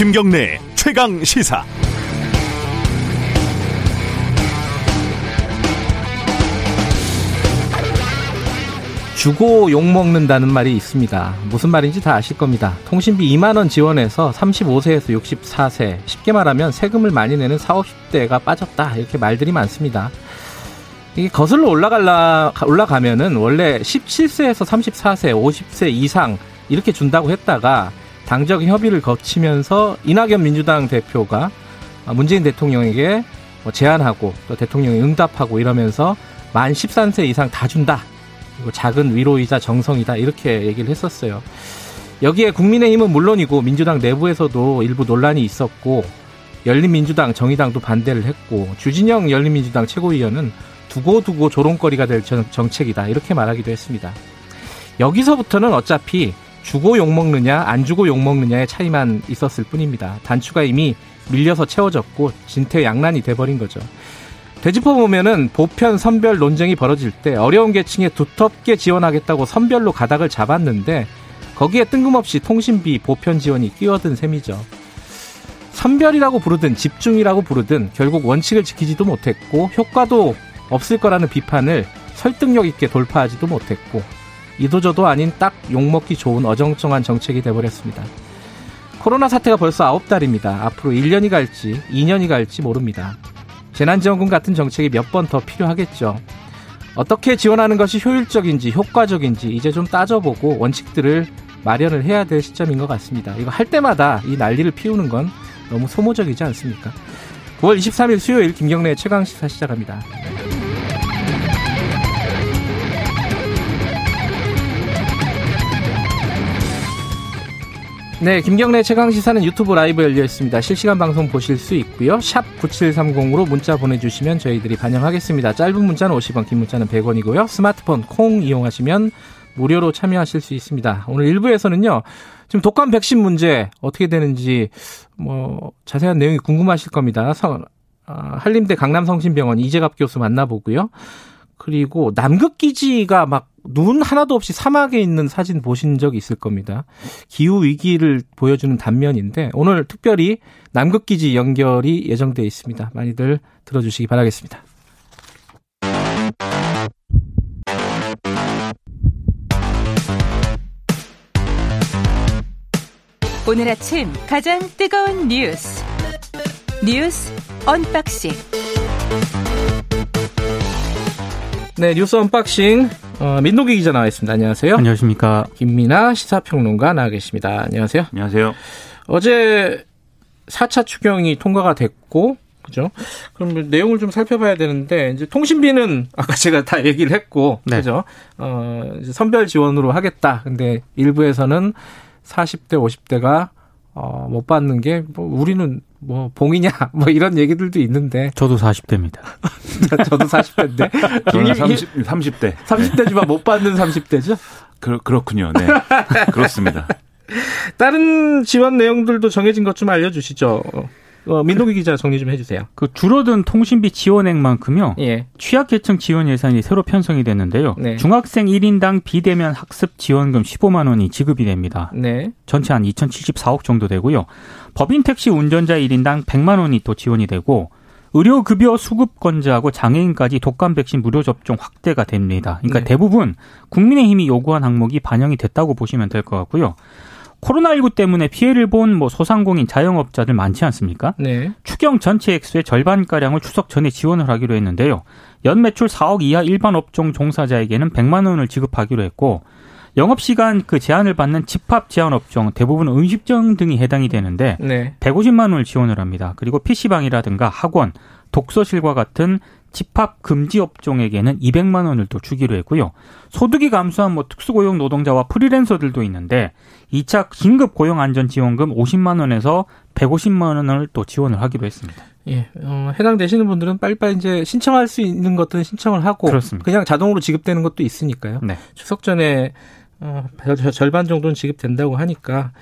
김경래 최강 시사. 주고 욕먹는다는 말이 있습니다. 무슨 말인지 다 아실 겁니다. 통신비 2만원 지원해서 35세에서 64세, 쉽게 말하면 세금을 많이 내는 40, 50대가 빠졌다. 이렇게 말들이 많습니다. 이게 거슬러 올라갈라, 올라가면은 원래 17세에서 34세, 50세 이상 이렇게 준다고 했다가 당적 협의를 거치면서 이낙연 민주당 대표가 문재인 대통령에게 뭐 제안하고 또 대통령이 응답하고 이러면서 만 13세 이상 다 준다. 그리고 작은 위로이자 정성이다. 이렇게 얘기를 했었어요. 여기에 국민의힘은 물론이고 민주당 내부에서도 일부 논란이 있었고 열린민주당, 정의당도 반대를 했고 주진영 열린민주당 최고위원은 두고두고 조롱거리가 될 정책이다. 이렇게 말하기도 했습니다. 여기서부터는 어차피 주고 욕먹느냐 안 주고 욕먹느냐의 차이만 있었을 뿐입니다. 단추가 이미 밀려서 채워졌고 진퇴양난이 돼버린 거죠. 되짚어 보면은 보편 선별 논쟁이 벌어질 때 어려운 계층에 두텁게 지원하겠다고 선별로 가닥을 잡았는데 거기에 뜬금없이 통신비 보편 지원이 끼어든 셈이죠. 선별이라고 부르든 집중이라고 부르든 결국 원칙을 지키지도 못했고 효과도 없을 거라는 비판을 설득력 있게 돌파하지도 못했고 이도저도 아닌 딱 욕먹기 좋은 어정쩡한 정책이 돼버렸습니다. 코로나 사태가 벌써 아홉 달입니다. 앞으로 1년이 갈지 2년이 갈지 모릅니다. 재난지원금 같은 정책이 몇 번 더 필요하겠죠. 어떻게 지원하는 것이 효율적인지 효과적인지 이제 좀 따져보고 원칙들을 마련을 해야 될 시점인 것 같습니다. 이거 할 때마다 이 난리를 피우는 건 너무 소모적이지 않습니까? 9월 23일 수요일 김경래의 최강시사 시작합니다. 네, 김경래 최강 시사는 유튜브 라이브 열려 있습니다. 실시간 방송 보실 수 있고요. 샵 9730으로 문자 보내주시면 저희들이 반영하겠습니다. 짧은 문자는 50원, 긴 문자는 100원이고요. 스마트폰 콩 이용하시면 무료로 참여하실 수 있습니다. 오늘 1부에서는요. 지금 독감 백신 문제 어떻게 되는지 뭐 자세한 내용이 궁금하실 겁니다. 성, 아, 한림대 강남성심병원 이재갑 교수 만나보고요. 그리고 남극기지가 막 눈 하나도 없이 사막에 있는 사진 보신 적 있을 겁니다. 기후 위기를 보여주는 단면인데 오늘 특별히 남극 기지 연결이 예정되어 있습니다. 많이들 들어주시기 바라겠습니다. 오늘 아침 가장 뜨거운 뉴스 뉴스 언박싱 네, 뉴스 언박싱 어, 민동기 기자 나와 있습니다. 안녕하세요. 안녕하십니까. 김민하 시사평론가 나와 계십니다. 안녕하세요. 안녕하세요. 어제 4차 추경이 통과가 됐고 그죠? 그럼 내용을 좀 살펴봐야 되는데 이제 통신비는 아까 제가 다 얘기를 했고 네. 그죠? 어, 선별 지원으로 하겠다. 근데 일부에서는 40대 50대가 어, 못 받는 게, 뭐, 우리는 뭐, 봉이냐, 뭐, 이런 얘기들도 있는데. 저도 40대입니다. 저도 40대인데. 저는 30, 30대. 30대지만 못 받는 30대죠? 그, 그렇군요. 네. 그렇습니다. 다른 지원 내용들도 정해진 것 좀 알려주시죠. 어, 민동기 기자 정리 좀 해주세요. 그 줄어든 통신비 지원액만큼요. 예. 취약계층 지원 예산이 새로 편성이 됐는데요. 네. 중학생 1인당 비대면 학습 지원금 15만 원이 지급이 됩니다. 네. 전체 한 2,074억 정도 되고요. 법인 택시 운전자 1인당 100만 원이 또 지원이 되고 의료급여 수급권자하고 장애인까지 독감 백신 무료 접종 확대가 됩니다. 그러니까 네. 대부분 국민의힘이 요구한 항목이 반영이 됐다고 보시면 될 것 같고요. 코로나19 때문에 피해를 본 뭐 소상공인 자영업자들 많지 않습니까? 네. 추경 전체 액수의 절반가량을 추석 전에 지원을 하기로 했는데요. 연 매출 4억 이하 일반 업종 종사자에게는 100만 원을 지급하기로 했고 영업시간 그 제한을 받는 집합 제한 업종 대부분 음식점 등이 해당이 되는데 네. 150만 원을 지원을 합니다. 그리고 PC방이라든가 학원, 독서실과 같은 집합 금지 업종에게는 200만 원을 또 주기로 했고요. 소득이 감소한 뭐 특수고용 노동자와 프리랜서들도 있는데 2차 긴급 고용 안전 지원금 50만 원에서 150만 원을 또 지원을 하기로 했습니다. 예, 어, 해당되시는 분들은 빨리빨리 이제 신청할 수 있는 것들은 신청을 하고 그렇습니다. 그냥 자동으로 지급되는 것도 있으니까요. 네. 추석 전에 어, 절반 정도는 지급된다고 하니까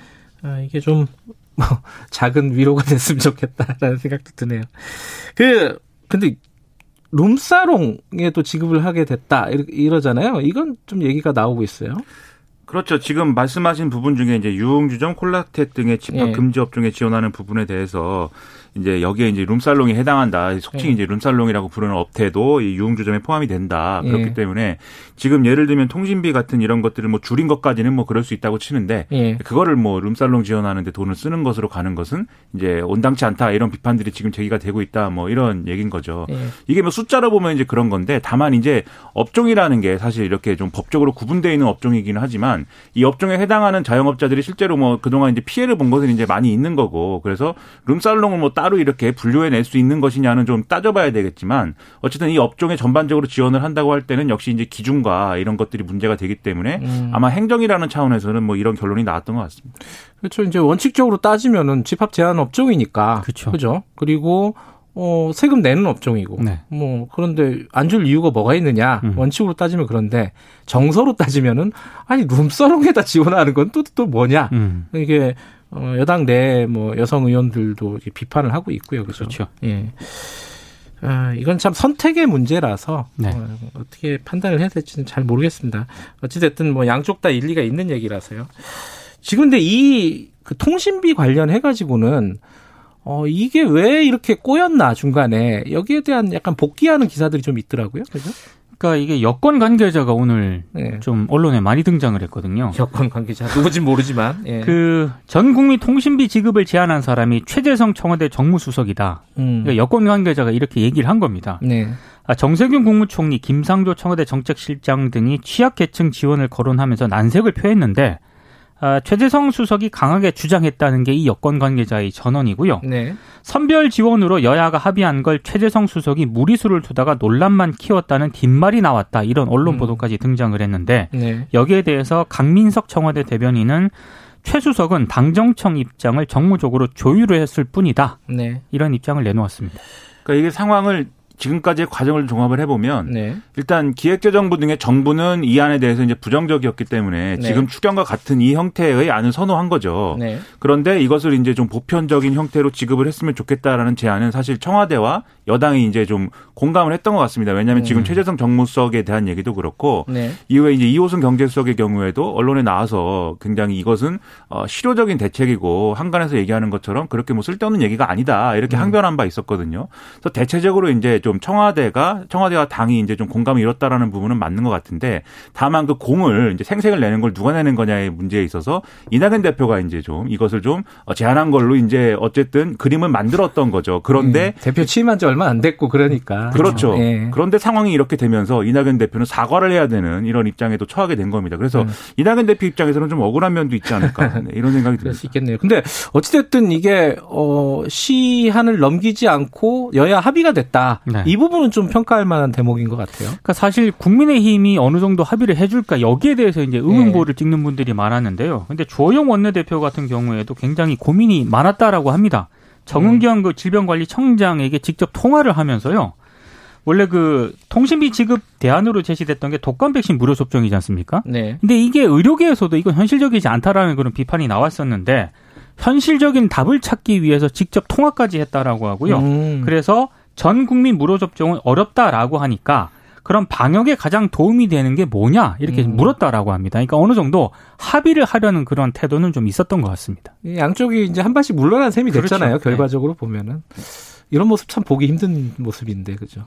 어, 이게 좀 뭐, 작은 위로가 됐으면 좋겠다라는 생각도 드네요. 그 근데 룸사롱에도 지급을 하게 됐다 이러잖아요. 이건 좀 얘기가 나오고 있어요. 그렇죠. 지금 말씀하신 부분 중에 이제 유흥주점, 콜라텍 등의 집합 예. 금지 업종에 지원하는 부분에 대해서 이제 여기에 이제 룸살롱이 해당한다. 속칭 예. 이제 룸살롱이라고 부르는 업태도 이 유흥주점에 포함이 된다. 그렇기 예. 때문에 지금 예를 들면 통신비 같은 이런 것들을 뭐 줄인 것까지는 뭐 그럴 수 있다고 치는데 예. 그거를 뭐 룸살롱 지원하는데 돈을 쓰는 것으로 가는 것은 이제 온당치 않다 이런 비판들이 지금 제기가 되고 있다. 뭐 이런 얘기인 거죠. 예. 이게 뭐 숫자로 보면 이제 그런 건데 다만 이제 업종이라는 게 사실 이렇게 좀 법적으로 구분되어 있는 업종이기는 하지만 이 업종에 해당하는 자영업자들이 실제로 뭐 그동안 이제 피해를 본 것은 이제 많이 있는 거고 그래서 룸살롱을 뭐 따로 이렇게 분류해낼 수 있는 것이냐는 좀 따져봐야 되겠지만 어쨌든 이 업종에 전반적으로 지원을 한다고 할 때는 역시 이제 기준과 이런 것들이 문제가 되기 때문에 음. 아마 행정이라는 차원에서는 뭐 이런 결론이 나왔던 것 같습니다. 그렇죠. 이제 원칙적으로 따지면은 집합 제한 업종이니까 그렇죠. 그죠. 그리고 어, 세금 내는 업종이고. 네. 뭐, 그런데 안 줄 이유가 뭐가 있느냐. 음. 원칙으로 따지면 그런데 정서로 따지면은 아니, 룸사롱에다 지원하는 건 또, 또 뭐냐. 음. 이게 어, 여당 내 뭐 여성 의원들도 비판을 하고 있고요. 그렇죠. 그렇죠. 예. 아, 이건 참 선택의 문제라서 네. 어, 어떻게 판단을 해야 될지는 잘 모르겠습니다. 어찌됐든 뭐 양쪽 다 일리가 있는 얘기라서요. 지금 근데 이 그 통신비 관련해 가지고는 어, 이게 왜 이렇게 꼬였나, 중간에. 여기에 대한 약간 복귀하는 기사들이 좀 있더라고요. 그죠? 그러니까 이게 여권 관계자가 오늘 네. 좀 언론에 많이 등장을 했거든요. 여권 관계자 누구진 모르지만 예. 그전 국민 통신비 지급을 제안한 사람이 최재성 청와대 정무수석이다. 음. 그러니까 여권 관계자가 이렇게 얘기를 한 겁니다. 네. 아, 정세균 국무총리, 김상조 청와대 정책실장 등이 취약계층 지원을 거론하면서 난색을 표했는데 아, 최재성 수석이 강하게 주장했다는 게 이 여권 관계자의 전언이고요. 네. 선별 지원으로 여야가 합의한 걸 최재성 수석이 무리수를 두다가 논란만 키웠다는 뒷말이 나왔다. 이런 언론 음. 보도까지 등장을 했는데 네. 여기에 대해서 강민석 청와대 대변인은 최 수석은 당정청 입장을 정무적으로 조율을 했을 뿐이다. 네. 이런 입장을 내놓았습니다. 그러니까 이게 상황을 지금까지의 과정을 종합을 해보면 네. 일단 기획재정부 등의 정부는 이 안에 대해서 이제 부정적이었기 때문에 네. 지금 추경과 같은 이 형태의 안을 선호한 거죠. 네. 그런데 이것을 이제 좀 보편적인 형태로 지급을 했으면 좋겠다라는 제안은 사실 청와대와 여당이 이제 좀 공감을 했던 것 같습니다. 왜냐하면 지금 음. 최재성 정무수석에 대한 얘기도 그렇고 네. 이후에 이제 이호승 경제수석의 경우에도 언론에 나와서 굉장히 이것은 어, 실효적인 대책이고 한간에서 얘기하는 것처럼 그렇게 뭐 쓸데없는 얘기가 아니다 이렇게 음. 항변한 바 있었거든요. 그래서 대체적으로 이제 좀 청와대가 청와대와 당이 이제 좀 공감을 이뤘다라는 부분은 맞는 것 같은데 다만 그 공을 이제 생색을 내는 걸 누가 내는 거냐의 문제에 있어서 이낙연 대표가 이제 좀 이것을 좀 어, 제안한 걸로 이제 어쨌든 그림을 만들었던 거죠. 그런데 음, 대표 취임한 지 얼마 안 됐고 그러니까 그렇죠. 예. 그런데 상황이 이렇게 되면서 이낙연 대표는 사과를 해야 되는 이런 입장에도 처하게 된 겁니다. 그래서 음. 이낙연 대표 입장에서는 좀 억울한 면도 있지 않을까 네, 이런 생각이 듭니다. 그럴 수 있겠네요. 근데 어찌됐든 이게 어 시한을 넘기지 않고 여야 합의가 됐다. 네. 이 부분은 좀 평가할 만한 대목인 것 같아요. 그러니까 사실 국민의힘이 어느 정도 합의를 해줄까 여기에 대해서 이제 의문보를 네. 찍는 분들이 많았는데요. 근데 주호영 원내대표 같은 경우에도 굉장히 고민이 많았다라고 합니다. 정은경 그 질병관리청장에게 직접 통화를 하면서요. 원래 그 통신비 지급 대안으로 제시됐던 게 독감 백신 무료 접종이지 않습니까? 네. 근데 이게 의료계에서도 이건 현실적이지 않다라는 그런 비판이 나왔었는데 현실적인 답을 찾기 위해서 직접 통화까지 했다라고 하고요. 음. 그래서 전 국민 무료 접종은 어렵다라고 하니까 그럼 방역에 가장 도움이 되는 게 뭐냐 이렇게 음. 물었다라고 합니다. 그러니까 어느 정도 합의를 하려는 그런 태도는 좀 있었던 것 같습니다. 양쪽이 이제 한 발씩 물러난 셈이. 됐잖아요. 그렇죠. 결과적으로 네. 보면은. 이런 모습 참 보기 힘든 모습인데 그죠?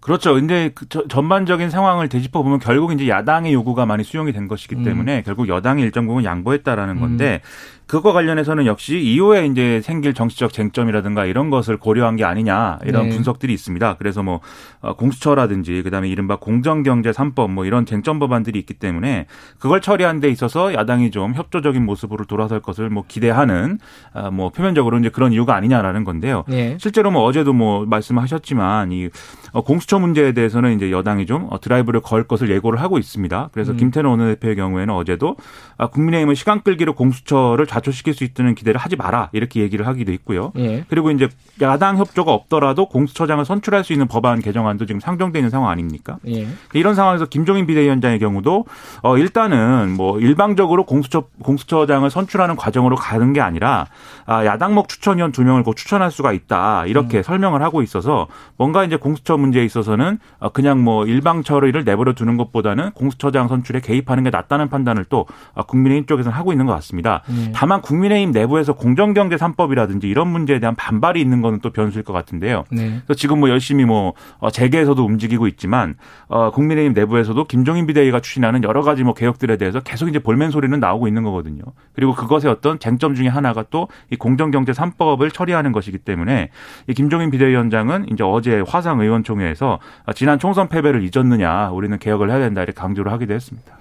그렇죠. 근데 그 전반적인 상황을 되짚어 보면 결국 이제 야당의 요구가 많이 수용이 된 것이기 음. 때문에 음. 결국 여당이 일정 부분 양보했다라는 건데 음. 그거 관련해서는 역시 이후에 이제 생길 정치적 쟁점이라든가 이런 것을 고려한 게 아니냐 이런 네. 분석들이 있습니다. 그래서 뭐 어, 공수처라든지 그다음에 이른바 공정경제 3법 뭐 이런 쟁점 법안들이 있기 때문에 그걸 처리한 데 있어서 야당이 좀 협조적인 모습으로 돌아설 것을 뭐 기대하는 어, 뭐 표면적으로 이제 그런 이유가 아니냐라는 건데요. 네. 실제로 뭐 어제도 뭐 말씀하셨지만 이 어, 공수처 문제에 대해서는 이제 여당이 좀 드라이브를 걸 것을 예고를 하고 있습니다. 그래서 음. 김태년 원내대표의 경우에는 어제도 아, 국민의힘은 시간 끌기로 공수처를 자 자초시킬 수 있다는 기대를 하지 마라 이렇게 얘기를 하기도 있고요. 예. 그리고 이제 야당 협조가 없더라도 공수처장을 선출할 수 있는 법안 개정안도 지금 상정돼 있는 상황 아닙니까? 예. 이런 상황에서 김종인 비대위원장의 경우도 어 일단은 뭐 일방적으로 공수처 공수처장을 선출하는 과정으로 가는 게 아니라 아 야당목 추천위원 두 명을 곧 추천할 수가 있다 이렇게 음. 설명을 하고 있어서 뭔가 이제 공수처 문제에 있어서는 어, 그냥 뭐 일방 처리를 내버려 두는 것보다는 공수처장 선출에 개입하는 게 낫다는 판단을 또 어, 국민의힘 쪽에서는 하고 있는 것 같습니다. 음. 다만 국민의힘 내부에서 공정경제 3법이라든지 이런 문제에 대한 반발이 있는 거는 또 변수일 것 같은데요. 네. 그래서 지금 뭐 열심히 뭐 어, 재계에서도 움직이고 있지만 어, 국민의힘 내부에서도 김종인 비대위가 추진하는 여러 가지 뭐 개혁들에 대해서 계속 이제 볼멘 소리는 나오고 있는 거거든요. 그리고 그것의 어떤 쟁점 중에 하나가 또 이 공정경제 3법을 처리하는 것이기 때문에 이 김종인 비대위원장은 이제 어제 화상 의원총회에서 지난 총선 패배를 잊었느냐 우리는 개혁을 해야 된다 이렇게 강조를 하기도 했습니다.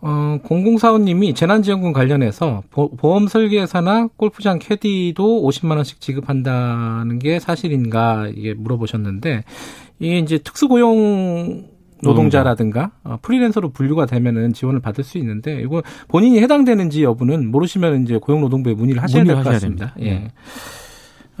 어, 공공사원님이 재난지원금 관련해서 보 험 설계사나 골프장 캐디도 50만 원씩 지급한다는 게 사실인가 이게 물어보셨는데 이게 이제 특수고용 노동자라든가 어, 프리랜서로 분류가 되면은 지원을 받을 수 있는데 이거 본인이 해당되는지 여부는 모르시면 이제 고용노동부에 문의를 하셔야 될 것 같습니다. 됩니다. 예.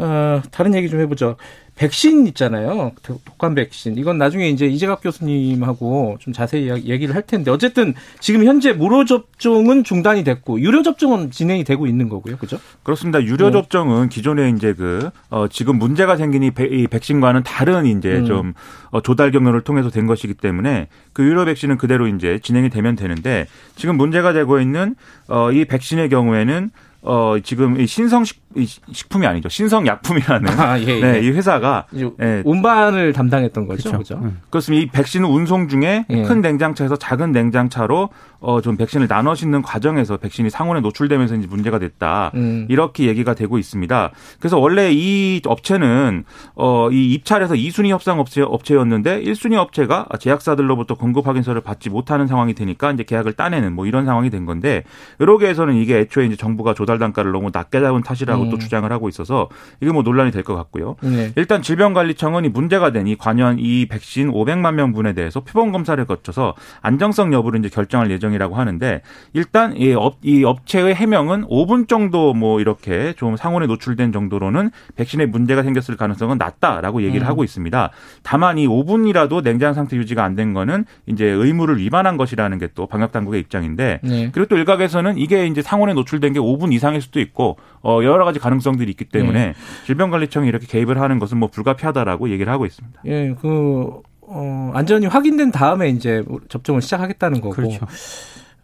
어, 다른 얘기 좀 해보죠. 백신 있잖아요. 독감 백신. 이건 나중에 이제 이재갑 교수님하고 좀 자세히 얘기를 할 텐데 어쨌든 지금 현재 무료 접종은 중단이 됐고 유료 접종은 진행이 되고 있는 거고요. 그죠? 그렇습니다. 유료 네. 접종은 기존에 이제 그 어, 지금 문제가 생긴 이, 이 백신과는 다른 이제 음. 좀 어, 조달 경로를 통해서 된 것이기 때문에 그 유료 백신은 그대로 이제 진행이 되면 되는데 지금 문제가 되고 있는 어, 이 백신의 경우에는 어, 지금 이 신성식 식품이 아니죠. 신성약품이라는 아, 예, 예. 네, 이 회사가 네. 운반을 담당했던 거죠. 그렇죠. 그렇죠? 음. 그렇습니다. 이 백신 운송 중에 예. 큰 냉장차에서 작은 냉장차로 어, 좀 백신을 나눠 싣는 과정에서 백신이 상온에 노출되면서 이제 문제가 됐다. 음. 이렇게 얘기가 되고 있습니다. 그래서 원래 이 업체는 어, 이 입찰에서 2순위 협상 업체 업체였는데 1순위 업체가 제약사들로부터 공급 확인서를 받지 못하는 상황이 되니까 이제 계약을 따내는 뭐 이런 상황이 된 건데 의료계에서는 이게 애초에 이제 정부가 조달 단가를 너무 낮게 잡은 탓이라고 음. 또 주장을 하고 있어서 이게 뭐 논란이 될 것 같고요. 네. 일단 질병관리청은 이 문제가 된 이 관련 이 백신 500만 명분에 대해서 표본 검사를 거쳐서 안정성 여부를 이제 결정할 예정이라고 하는데 일단 이, 업, 이 업체의 해명은 5분 정도 뭐 이렇게 좀 상온에 노출된 정도로는 백신에 문제가 생겼을 가능성은 낮다라고 얘기를 음. 하고 있습니다. 다만 이 5분이라도 냉장 상태 유지가 안 된 거는 이제 의무를 위반한 것이라는 게 또 방역 당국의 입장인데 네. 그리고 또 일각에서는 이게 이제 상온에 노출된 게 5분 이상일 수도 있고 어 여러 가지 가능성들이 있기 때문에 네. 질병관리청이 이렇게 개입을 하는 것은 뭐 불가피하다라고 얘기를 하고 있습니다. 예, 그 어, 안전이 확인된 다음에 이제 접종을 시작하겠다는 거고. 그렇죠.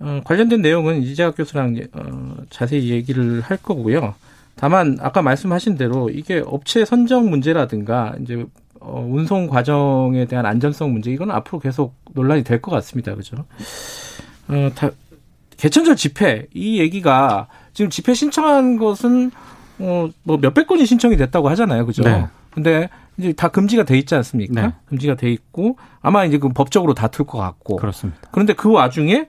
어, 관련된 내용은 이재학 교수랑 어, 자세히 얘기를 할 거고요. 다만 아까 말씀하신 대로 이게 업체 선정 문제라든가 이제 어, 운송 과정에 대한 안전성 문제 이건 앞으로 계속 논란이 될 것 같습니다. 그죠? 어, 다, 개천절 집회 이 얘기가 지금 집회 신청한 것은 어, 뭐 몇백 건이 신청이 됐다고 하잖아요. 그죠? 네. 근데 이제 다 금지가 돼 있지 않습니까? 네. 금지가 돼 있고 아마 이제 그 법적으로 다툴 것 같고. 그렇습니다. 그런데 그 와중에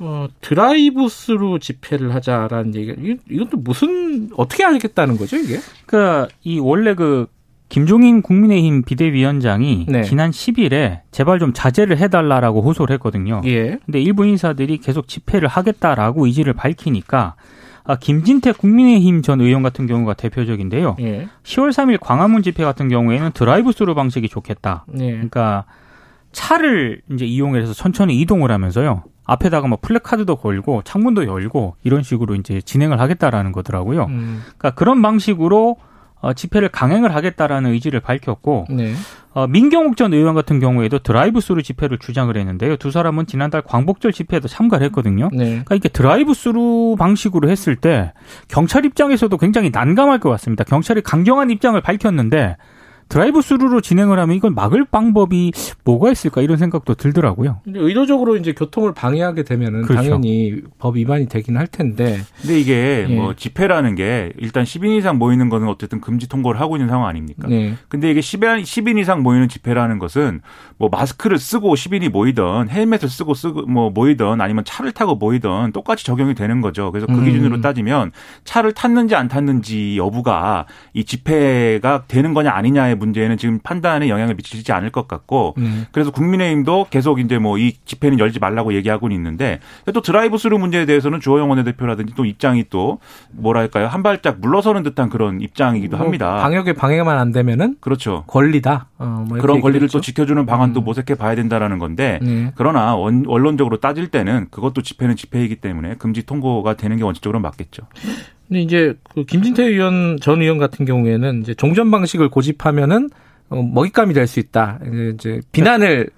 어, 드라이브 스루 집회를 하자라는 얘기 이것도 무슨 어떻게 하겠다는 거죠, 이게? 그러니까 이 원래 그 김종인 국민의힘 비대위원장이 네. 지난 10일에 제발 좀 자제를 해달라라고 호소를 했거든요. 예. 근데 일부 인사들이 계속 집회를 하겠다라고 의지를 밝히니까 아, 김진태 국민의힘 전 의원 같은 경우가 대표적인데요. 예. 10월 3일 광화문 집회 같은 경우에는 드라이브 스루 방식이 좋겠다. 예. 그러니까 차를 이제 이용해서 천천히 이동을 하면서요. 앞에다가 뭐 플래카드도 걸고 창문도 열고 이런 식으로 이제 진행을 하겠다라는 거더라고요. 음. 그러니까 그런 방식으로 어, 집회를 강행을 하겠다라는 의지를 밝혔고 네. 어, 민경욱 전 의원 같은 경우에도 드라이브스루 집회를 주장을 했는데요. 두 사람은 지난달 광복절 집회에도 참가를 했거든요. 네. 그러니까 이게 드라이브스루 방식으로 했을 때 경찰 입장에서도 굉장히 난감할 것 같습니다. 경찰이 강경한 입장을 밝혔는데 드라이브 스루로 진행을 하면 이걸 막을 방법이 뭐가 있을까 이런 생각도 들더라고요. 근데 의도적으로 이제 교통을 방해하게 되면은 그렇죠. 당연히 법 위반이 되긴 할 텐데. 근데 이게 예. 뭐 집회라는 게 일단 10인 이상 모이는 거는 어쨌든 금지 통보를 하고 있는 상황 아닙니까? 네. 근데 이게 10인, 10인 이상 모이는 집회라는 것은 뭐 마스크를 쓰고 10인이 모이던 헬멧을 쓰고 쓰고 뭐 모이던 아니면 차를 타고 모이던 똑같이 적용이 되는 거죠. 그래서 그 음. 기준으로 따지면 차를 탔는지 안 탔는지 여부가 이 집회가 되는 거냐 아니냐에 문제에는 지금 판단에 영향을 미치지 않을 것 같고 음. 그래서 국민의힘도 계속 이제 뭐 이 집회는 열지 말라고 얘기하고는 있는데 또 드라이브 스루 문제에 대해서는 주호영 원내대표라든지 또 입장이 또 뭐랄까요 한 발짝 물러서는 듯한 그런 입장이기도 뭐 합니다. 방역에 방해만 안 되면은 그렇죠 권리다. 어, 뭐 그런 권리를 또 지켜주는 방안도 음. 모색해 봐야 된다라는 건데 네. 그러나 원, 원론적으로 따질 때는 그것도 집회는 집회이기 때문에 금지 통보가 되는 게 원칙적으로 맞겠죠. 근데 이제 그 김진태 의원 전 의원 같은 경우에는 이제 종전 방식을 고집하면은 어, 먹잇감이 될 수 있다. 이제 비난을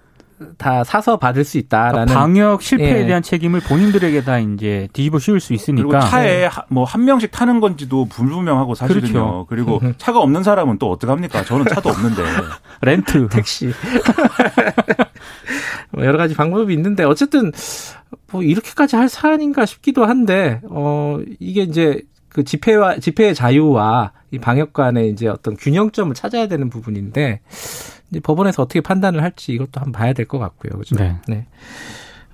다 사서 받을 수 있다라는 그러니까 방역 실패에 예. 대한 책임을 본인들에게 다 이제 뒤집어 씌울 수 있으니까 그리고 차에 예. 뭐한 명씩 타는 건지도 불분명하고 사실은요. 그렇죠. 그리고 차가 없는 사람은 또 어떡 합니까? 저는 차도 없는데 렌트 택시 뭐 여러 가지 방법이 있는데 어쨌든 뭐 이렇게까지 할 사안인가 싶기도 한데 어 이게 이제 그 집회와 집회의 자유와 이 방역 간의 이제 어떤 균형점을 찾아야 되는 부분인데 이제 법원에서 어떻게 판단을 할지 이것도 한번 봐야 될 것 같고요. 그죠? 네. 네.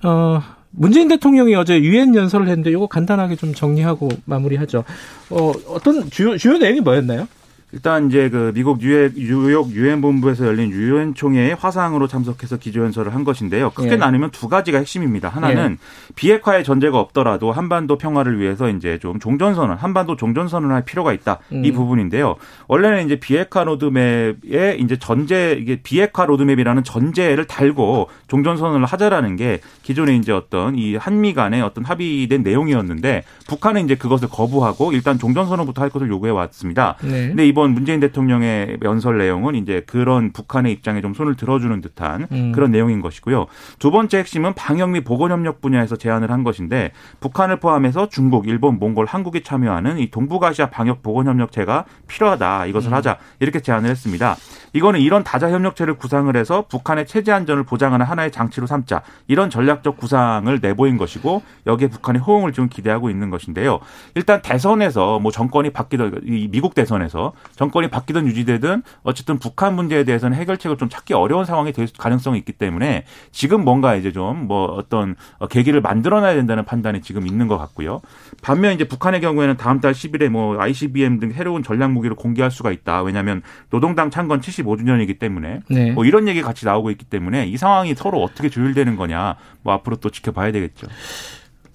어, 문재인 대통령이 어제 유엔 연설을 했는데 이거 간단하게 좀 정리하고 마무리하죠. 어, 어떤 주요 주요 내용이 뭐였나요? 일단 이제 그 미국 뉴욕, 뉴욕 유엔 본부에서 열린 유엔 총회에 화상으로 참석해서 기조연설을 한 것인데요. 크게 예. 나누면 두 가지가 핵심입니다. 하나는 예. 비핵화의 전제가 없더라도 한반도 평화를 위해서 이제 좀 종전선언, 한반도 종전선언을 할 필요가 있다. 음. 이 부분인데요. 원래는 이제 비핵화 로드맵에 이제 전제 이게 비핵화 로드맵이라는 전제를 달고 종전선언을 하자라는 게 기존에 이제 어떤 이 한미 간의 어떤 합의된 내용이었는데 북한은 이제 그것을 거부하고 일단 종전선언부터 할 것을 요구해 왔습니다. 네. 근데 이번 문재인 대통령의 연설 내용은 이제 그런 북한의 입장에 좀 손을 들어주는 듯한 음. 그런 내용인 것이고요. 두 번째 핵심은 방역 및 보건 협력 분야에서 제안을 한 것인데 북한을 포함해서 중국, 일본, 몽골, 한국이 참여하는 이 동북아시아 방역 보건 협력체가 필요하다. 이것을 음. 하자. 이렇게 제안을 했습니다. 이거는 이런 다자 협력체를 구상을 해서 북한의 체제 안전을 보장하는 하나의 장치로 삼자. 이런 전략적 구상을 내보인 것이고 여기에 북한의 호응을 좀 기대하고 있는 것인데요. 일단 대선에서 뭐 정권이 바뀌던 미국 대선에서 정권이 바뀌든 유지되든 어쨌든 북한 문제에 대해서는 해결책을 좀 찾기 어려운 상황이 될 가능성이 있기 때문에 지금 뭔가 이제 좀 뭐 어떤 계기를 만들어놔야 된다는 판단이 지금 있는 것 같고요. 반면 이제 북한의 경우에는 다음 달 10일에 뭐 ICBM 등 새로운 전략 무기를 공개할 수가 있다. 왜냐하면 노동당 창건 75주년이기 때문에 네. 뭐 이런 얘기 같이 나오고 있기 때문에 이 상황이 서로 어떻게 조율되는 거냐 뭐 앞으로 또 지켜봐야 되겠죠.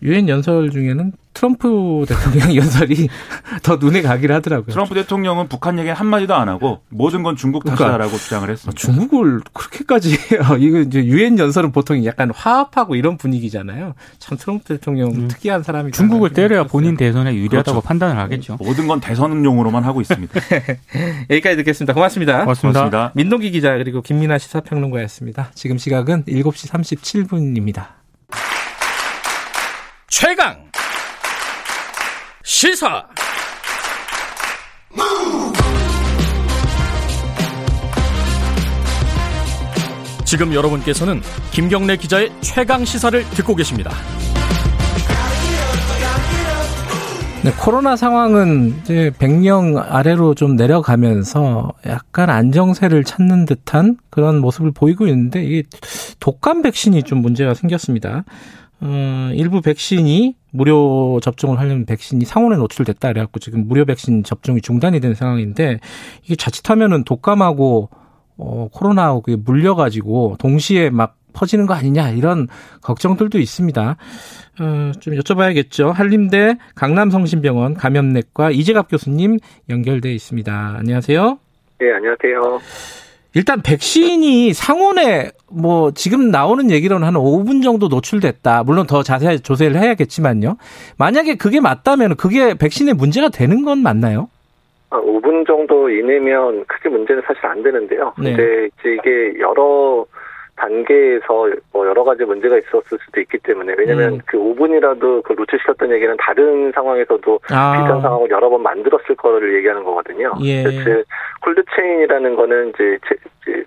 유엔 연설 중에는 트럼프 대통령 연설이 더 눈에 가기를 하더라고요. 트럼프 대통령은 북한 얘기 한 마디도 안 하고 모든 건 중국 탓이다라고 그러니까 주장을 했습니다. 중국을 그렇게까지 해요. 이거 이제 유엔 연설은 보통 약간 화합하고 이런 분위기잖아요. 참 트럼프 대통령 음. 특이한 사람이 중국을 때려야 본인 대선에 유리하다고 그렇죠. 판단을 하겠죠. 모든 건 대선용으로만 하고 있습니다. 여기까지 듣겠습니다. 고맙습니다. 고맙습니다. 고맙습니다. 민동기 기자 그리고 김민아 시사평론가였습니다. 지금 시각은 7시 37분입니다. 최강 시사 지금 여러분께서는 김경래 기자의 최강 시사를 듣고 계십니다. 네, 코로나 상황은 이제 100명 아래로 좀 내려가면서 약간 안정세를 찾는 듯한 그런 모습을 보이고 있는데 이게 독감 백신이 좀 문제가 생겼습니다. 어, 일부 백신이 무료 접종을 하려면 백신이 상온에 노출됐다 그래갖고 지금 무료 백신 접종이 중단이 된 상황인데 이게 자칫하면은 독감하고 어, 코로나하고 그게 물려가지고 동시에 막 퍼지는 거 아니냐 이런 걱정들도 있습니다. 어, 좀 여쭤봐야겠죠. 한림대 강남성심병원 감염내과 이재갑 교수님 연결돼 있습니다. 안녕하세요. 네, 안녕하세요. 일단 백신이 상온에 뭐 지금 나오는 얘기로는 한 5분 정도 노출됐다. 물론 더 자세히 조사를 해야겠지만요. 만약에 그게 맞다면 그게 백신에 문제가 되는 건 맞나요? 5분 아, 정도 이내면 크게 문제는 사실 안 되는데요. 네. 근데 이제 이게 여러 단계에서 뭐 여러 가지 문제가 있었을 수도 있기 때문에 왜냐하면 음. 그 5분이라도 그 노출시켰던 얘기는 다른 상황에서도 아. 비슷한 상황을 여러 번 만들었을 거를 얘기하는 거거든요. 예. 즉 콜드체인이라는 거는 이제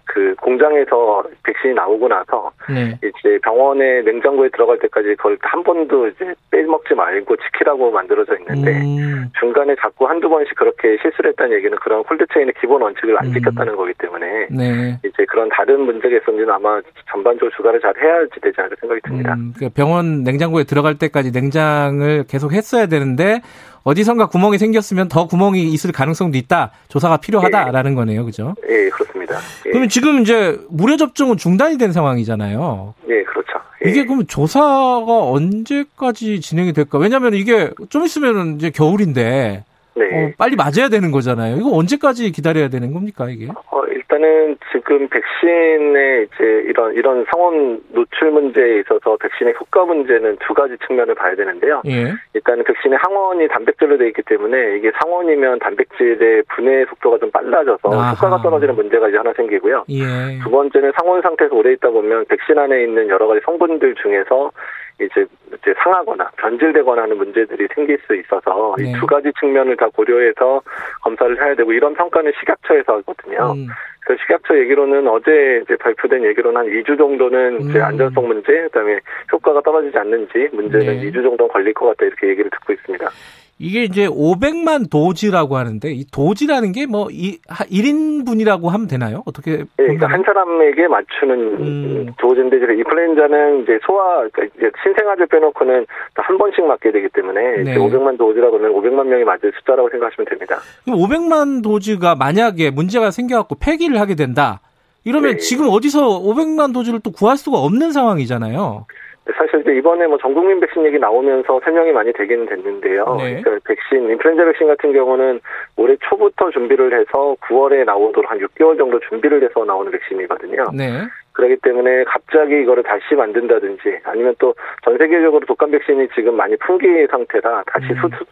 그 공장에서 백신이 나오고 나서 네. 이제 병원에 냉장고에 들어갈 때까지 그걸 한 번도 이제 빼먹지 말고 지키라고 만들어져 있는데 음. 중간에 자꾸 한두 번씩 그렇게 실수를 했다는 얘기는 그런 콜드체인의 기본 원칙을 안 음. 지켰다는 거기 때문에 네. 이제 그런 다른 문제가 있었는지는 아마 전반적으로 주가를 잘 해야지 되지 않을까 생각이 듭니다. 음, 그러니까 병원 냉장고에 들어갈 때까지 냉장을 계속 했어야 되는데 어디선가 구멍이 생겼으면 더 구멍이 있을 가능성도 있다. 조사가 필요하다라는 예. 거네요. 그죠? 예, 그렇습니다. 예. 그러면 지금 이제 무료 접종은 중단이 된 상황이잖아요. 예, 그렇죠. 예. 이게 그러면 조사가 언제까지 진행이 될까? 왜냐하면 이게 좀 있으면 이제 겨울인데 네. 어, 빨리 맞아야 되는 거잖아요. 이거 언제까지 기다려야 되는 겁니까 이게? 어, 일단은 지금 백신의 이제 이런 이런 상온 노출 문제에 있어서 백신의 효과 문제는 두 가지 측면을 봐야 되는데요. 예. 일단은 백신의 항원이 단백질로 되어 있기 때문에 이게 상온이면 단백질의 분해 속도가 좀 빨라져서 아하. 효과가 떨어지는 문제가 이제 하나 생기고요. 예. 두 번째는 상온 상태에서 오래 있다 보면 백신 안에 있는 여러 가지 성분들 중에서 이제 이제 상하거나 변질되거나 하는 문제들이 생길 수 있어서 네. 이두 가지 측면을 다 고려해서 검사를 해야 되고 이런 평가는 식약처에서 하거든요. 음. 그 식약처 얘기로는 어제 이제 발표된 얘기로는 한 2주 정도는 음. 이제 안전성 문제, 그다음에 효과가 떨어지지 않는지 문제는 네. 2주 정도 걸릴 것 같다 이렇게 얘기를 듣고 있습니다. 이게 이제 500만 도지라고 하는데 이 도지라는 게뭐 1인분이라고 하면 되나요? 어떻게? 네, 그러니까 한 사람에게 맞추는 음. 도지인데 이제 인플루엔자는 이제 소아 그러니까 이제 신생아들 빼놓고는 한 번씩 맞게 되기 때문에 네. 500만 도지라고 하면 500만 명이 맞을 숫자라고 생각하시면 됩니다. 500만 도지가 만약에 문제가 생겨갖고 폐기를 하게 된다. 이러면 네. 지금 어디서 500만 도지를 또 구할 수가 없는 상황이잖아요. 사실 이제 이번에 뭐 전국민 백신 얘기 나오면서 설명이 많이 되기는 됐는데요. 네. 그러니까 백신, 인플루엔자 백신 같은 경우는 올해 초부터 준비를 해서 9월에 나오도록 한 6개월 정도 준비를 해서 나오는 백신이거든요. 네. 그렇기 때문에 갑자기 이거를 다시 만든다든지 아니면 또 전 세계적으로 독감 백신이 지금 많이 품귀 상태라 다시 음. 수,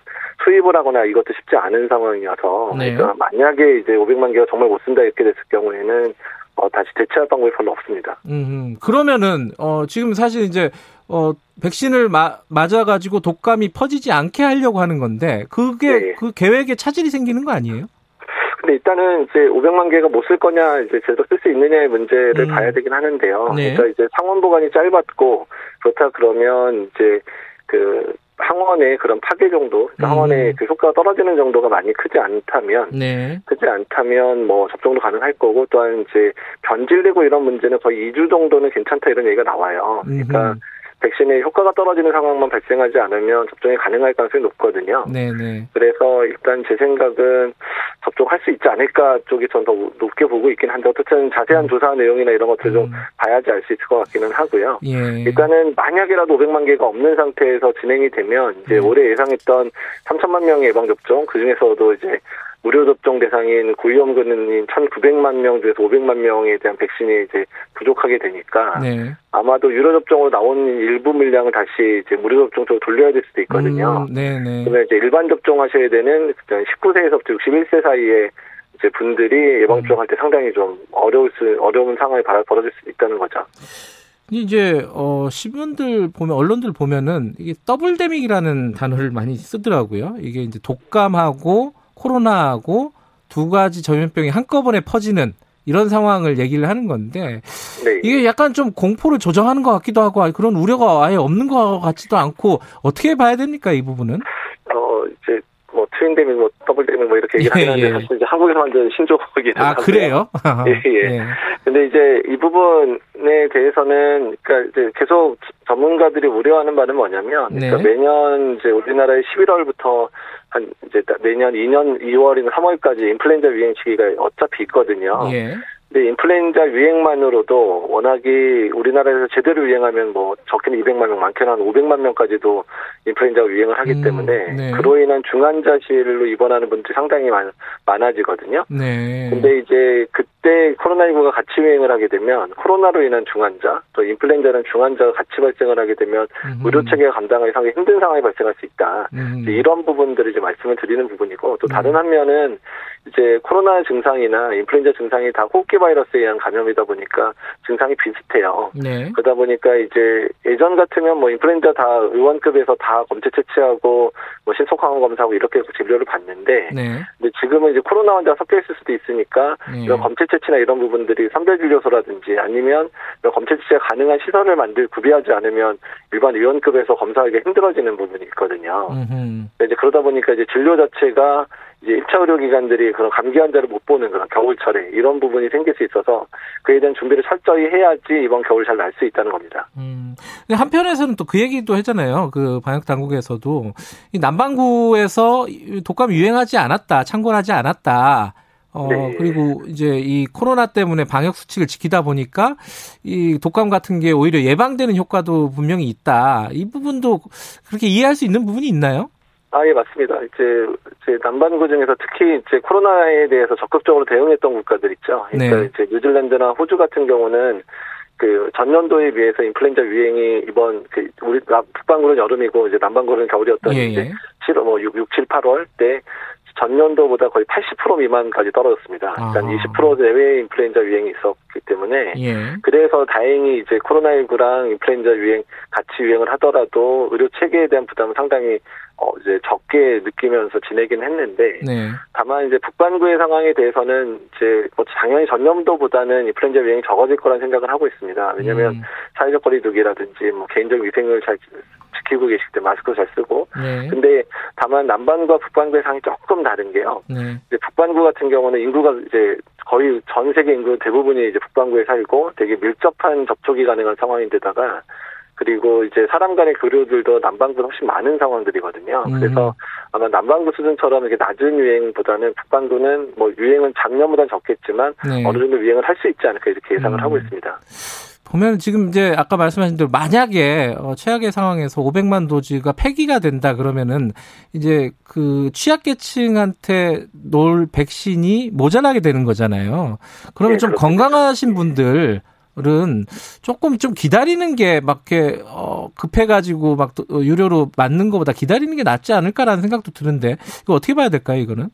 수입을 하거나 이것도 쉽지 않은 상황이어서 네. 그러니까 만약에 이제 500만 개가 정말 못 쓴다 이렇게 됐을 경우에는 어, 다시 대체할 방법이 별로 없습니다. 음, 그러면은 어, 지금 사실 이제 어, 백신을 마, 맞아가지고 독감이 퍼지지 않게 하려고 하는 건데 그게 네. 그 계획에 차질이 생기는 거 아니에요? 근데 일단은 이제 500만 개가 못 쓸 거냐 이제 제대로 쓸 수 있느냐의 문제를 음. 봐야 되긴 하는데요. 네. 그러니까 이제 상원 보관이 짧았고 그렇다 그러면 이제 그 항원의 그런 파괴 정도, 그러니까 음. 항원의 그 효과가 떨어지는 정도가 많이 크지 않다면, 네. 크지 않다면 뭐 접종도 가능할 거고, 또한 이제 변질되고 이런 문제는 거의 2주 정도는 괜찮다 이런 얘기가 나와요. 그러니까 백신의 효과가 떨어지는 상황만 발생하지 않으면 접종이 가능할 가능성이 높거든요. 네네. 그래서 일단 제 생각은 접종할 수 있지 않을까 쪽이 전 더 높게 보고 있긴 한데 어쨌든 자세한 음. 조사 내용이나 이런 것들 음. 좀 봐야지 알 수 있을 것 같기는 하고요. 예. 일단은 만약이라도 500만 개가 없는 상태에서 진행이 되면 이제 음. 올해 예상했던 3천만 명의 예방 접종 그 중에서도 이제 무료 접종 대상인 고위험군인 1,900만 명 중에서 500만 명에 대한 백신이 이제 부족하게 되니까 네. 아마도 유료 접종으로 나온 일부 물량을 다시 이제 무료 접종 쪽으로 돌려야 될 수도 있거든요. 음, 네, 네. 그러면 이제 일반 접종하셔야 되는 19세에서부터 61세 사이에 이제 분들이 예방 접종할 때 상당히 좀 어려울 수 어려운 상황이 벌어질 수 있다는 거죠. 이제 어 신문들 보면 언론들 보면은 이게 더블 데믹이라는 단어를 많이 쓰더라고요. 이게 이제 독감하고 코로나하고 두 가지 전염병이 한꺼번에 퍼지는 이런 상황을 얘기를 하는 건데 네. 이게 약간 좀 공포를 조정하는 것 같기도 하고 그런 우려가 아예 없는 것 같지도 않고 어떻게 봐야 됩니까 이 부분은? 어 이제 뭐 트윈데믹, 뭐 더블데믹 뭐 이렇게 얘기를 예, 하는데 예. 사실 이제 한국에서 만든 신조어기는 아 하고요. 그래요? 예, 예. 예. 근데 이제 이 부분에 대해서는 그러니까 이제 계속 전문가들이 우려하는 바는 뭐냐면 그러니까 네. 매년 이제 우리나라의 11월부터 한 이제 내년 2년 2월이나 3월까지 인플루엔자 유행 시기가 어차피 있거든요. 예. 근데 인플루엔자 유행만으로도 워낙에 우리나라에서 제대로 유행하면 뭐 적게는 200만 명, 많게는 한 500만 명까지도 인플루엔자가 유행을 하기 음, 때문에 네. 그로 인한 중환자실로 입원하는 분들이 상당히 많, 많아지거든요. 네. 근데 이제 그때 코로나19가 같이 유행을 하게 되면 코로나로 인한 중환자, 또 인플루엔자는 중환자가 같이 발생을 하게 되면 음. 의료 체계가 감당하기 상당히 힘든 상황이 발생할 수 있다. 음. 이런 부분들을 이제 말씀을 드리는 부분이고 또 다른 음. 한면은 이제 코로나 증상이나 인플루엔자 증상이 다 호흡기 바이러스에 의한 감염이다 보니까 증상이 비슷해요. 네. 그러다 보니까 이제 예전 같으면 뭐 인플루엔자 다 의원급에서 다 검체 채취하고 뭐 신속 항원 검사하고 이렇게 해서 진료를 받는데 네. 근데 지금은 이제 코로나 환자 섞여 있을 수도 있으니까 네. 이런 검체 채취나 이런 부분들이 선별 진료소라든지 아니면 이런 검체 채취가 가능한 시설을 만들 구비하지 않으면 일반 의원급에서 검사하기가 힘들어지는 부분이 있거든요. 이제 그러다 보니까 이제 진료 자체가 이제 1차 의료기관들이 그런 감기 환자를 못 보는 그런 겨울철에 이런 부분이 생길 수 있어서 그에 대한 준비를 철저히 해야지 이번 겨울 잘 날 수 있다는 겁니다. 음. 한편에서는 또 그 얘기도 했잖아요. 그 방역 당국에서도 이 남반구에서 독감 유행하지 않았다, 창궐하지 않았다. 어, 네. 그리고 이제 이 코로나 때문에 방역 수칙을 지키다 보니까 이 독감 같은 게 오히려 예방되는 효과도 분명히 있다. 이 부분도 그렇게 이해할 수 있는 부분이 있나요? 아, 예, 맞습니다. 이제, 이제 남반구 중에서 특히 이제 코로나에 대해서 적극적으로 대응했던 국가들 있죠. 그러니까 네. 이제 뉴질랜드나 호주 같은 경우는 그 전년도에 비해서 인플루엔자 유행이 이번 그 우리 북반구는 여름이고 이제 남반구는 겨울이었던 예, 예. 이제 7, 뭐 6, 6, 7, 8월 때 전년도보다 거의 80% 미만까지 떨어졌습니다. 그러니까 20% 내외의 인플루엔자 유행이 있었기 때문에 예. 그래서 다행히 이제 코로나19랑 인플루엔자 유행 같이 유행을 하더라도 의료 체계에 대한 부담은 상당히 어 이제 적게 느끼면서 지내긴 했는데 네. 다만 이제 북반구의 상황에 대해서는 이제 뭐 당연히 전년도보다는 인플루엔자 유행이 적어질 거란 생각을 하고 있습니다. 왜냐하면 음. 사회적 거리두기라든지 뭐 개인적 위생을 잘 지키고 계실 때 마스크 잘 쓰고. 네. 근데 다만 남반구와 북반구의 상이 조금 다른 게요. 네. 이제 북반구 같은 경우는 인구가 이제 거의 전 세계 인구 대부분이 이제 북반구에 살고 되게 밀접한 접촉이 가능한 상황인데다가 그리고 이제 사람 간의 교류들도 남반구는 훨씬 많은 상황들이거든요. 음. 그래서 아마 남반구 수준처럼 이렇게 낮은 유행보다는 북반구는 뭐 유행은 작년보다는 적겠지만 네. 어느 정도 유행을 할 수 있지 않을까 이렇게 예상을 음. 하고 있습니다. 보면 지금 이제 아까 말씀하신 대로 만약에 어, 최악의 상황에서 500만 도지가 폐기가 된다 그러면은 이제 그 취약계층한테 놓을 백신이 모자라게 되는 거잖아요. 그러면 네, 좀 건강하신 분들 은 조금 좀 기다리는 게 막 이렇게 어 급해가지고 막 유료로 맞는 것보다 기다리는 게 낫지 않을까라는 생각도 드는데 이거 어떻게 봐야 될까요 이거는?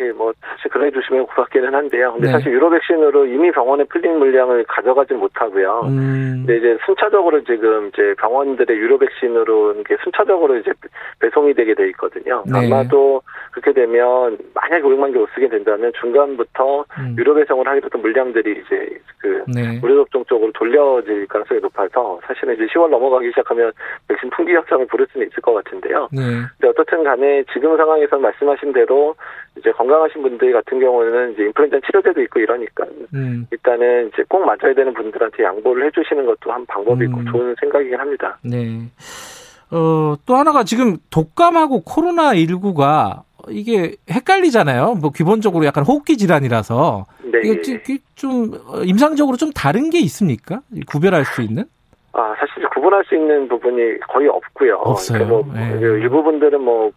예, 뭐 사실 그래 주시면 고맙기는 한데요. 근데 네. 사실 유로 백신으로 이미 병원에 풀린 물량을 가져가지 못하고요. 음. 근데 이제 순차적으로 지금 이제 병원들의 유로 백신으로 이게 순차적으로 이제 배송이 되게 돼 있거든요. 네. 아마도 그렇게 되면 만약에 500만 개 못 쓰게 된다면 중간부터 음. 유로 배송을 하게 됐던 물량들이 이제 그 네. 의료접종 쪽으로 돌려질 가능성이 높아서 사실은 이제 10월 넘어가기 시작하면 백신 풍기 확장을 부를 수는 있을 것 같은데요. 네. 근데 어떻든 간에 지금 상황에서 말씀하신 대로 이제 건강하신 분들 같은 경우는 이제 인플루엔자 치료제도 있고 이러니까 음. 일단은 이제 꼭 맞아야 되는 분들한테 양보를 해주시는 것도 한 방법이고 음. 좋은 생각이긴 합니다. 네. 어, 또 하나가 지금 독감하고 코로나 19가 이게 헷갈리잖아요. 뭐 기본적으로 약간 호흡기 질환이라서 네. 이게 좀 임상적으로 좀 다른 게 있습니까? 구별할 수 있는? 아, 사실 구분할 수 있는 부분이 거의 없고요. 없어요. 뭐 네. 일부분들은 뭐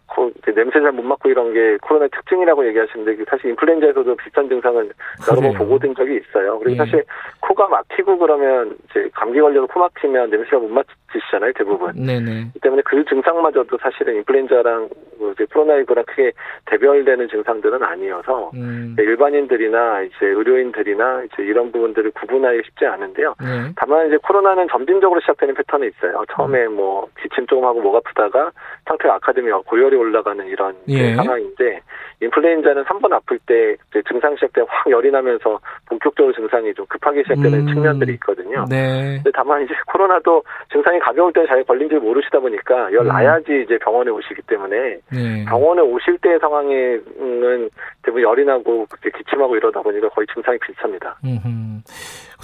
냄새 잘 못 맡고 이런 게 코로나 특징이라고 얘기하시는데 사실 인플루엔자에서도 비슷한 증상은 여러 번 보고된 적이 있어요. 그리고 네. 사실 코가 막히고 그러면 이제 감기 걸려서 코 막히면 냄새가 못 맡 으시잖아요, 대부분. 네네. 때문에 그 증상마저도 사실은 인플루엔자랑 뭐 이제 코로나19랑 크게 대별되는 증상들은 아니어서 음. 일반인들이나 이제 의료인들이나 이제 이런 부분들을 구분하기 쉽지 않은데요. 네. 다만 이제 코로나는 점진적으로 시작되는 패턴이 있어요. 처음에 음. 뭐 기침 조금 하고 목 아프다가 상태가 악화되면 고열이 올라가는 이런 예. 상황인데 인플루엔자는 3번 아플 때 증상 시작 때확 열이 나면서 본격적으로 증상이 좀 급하게 시작되는 음. 측면들이 있거든요. 네. 근데 다만 이제 코로나도 증상이 가벼울 때 잘 걸린 줄 모르시다 보니까 열 음. 나야지 이제 병원에 오시기 때문에 네. 병원에 오실 때 상황에는 대부분 열이 나고 기침하고 이러다 보니까 거의 증상이 비슷합니다. 음흠.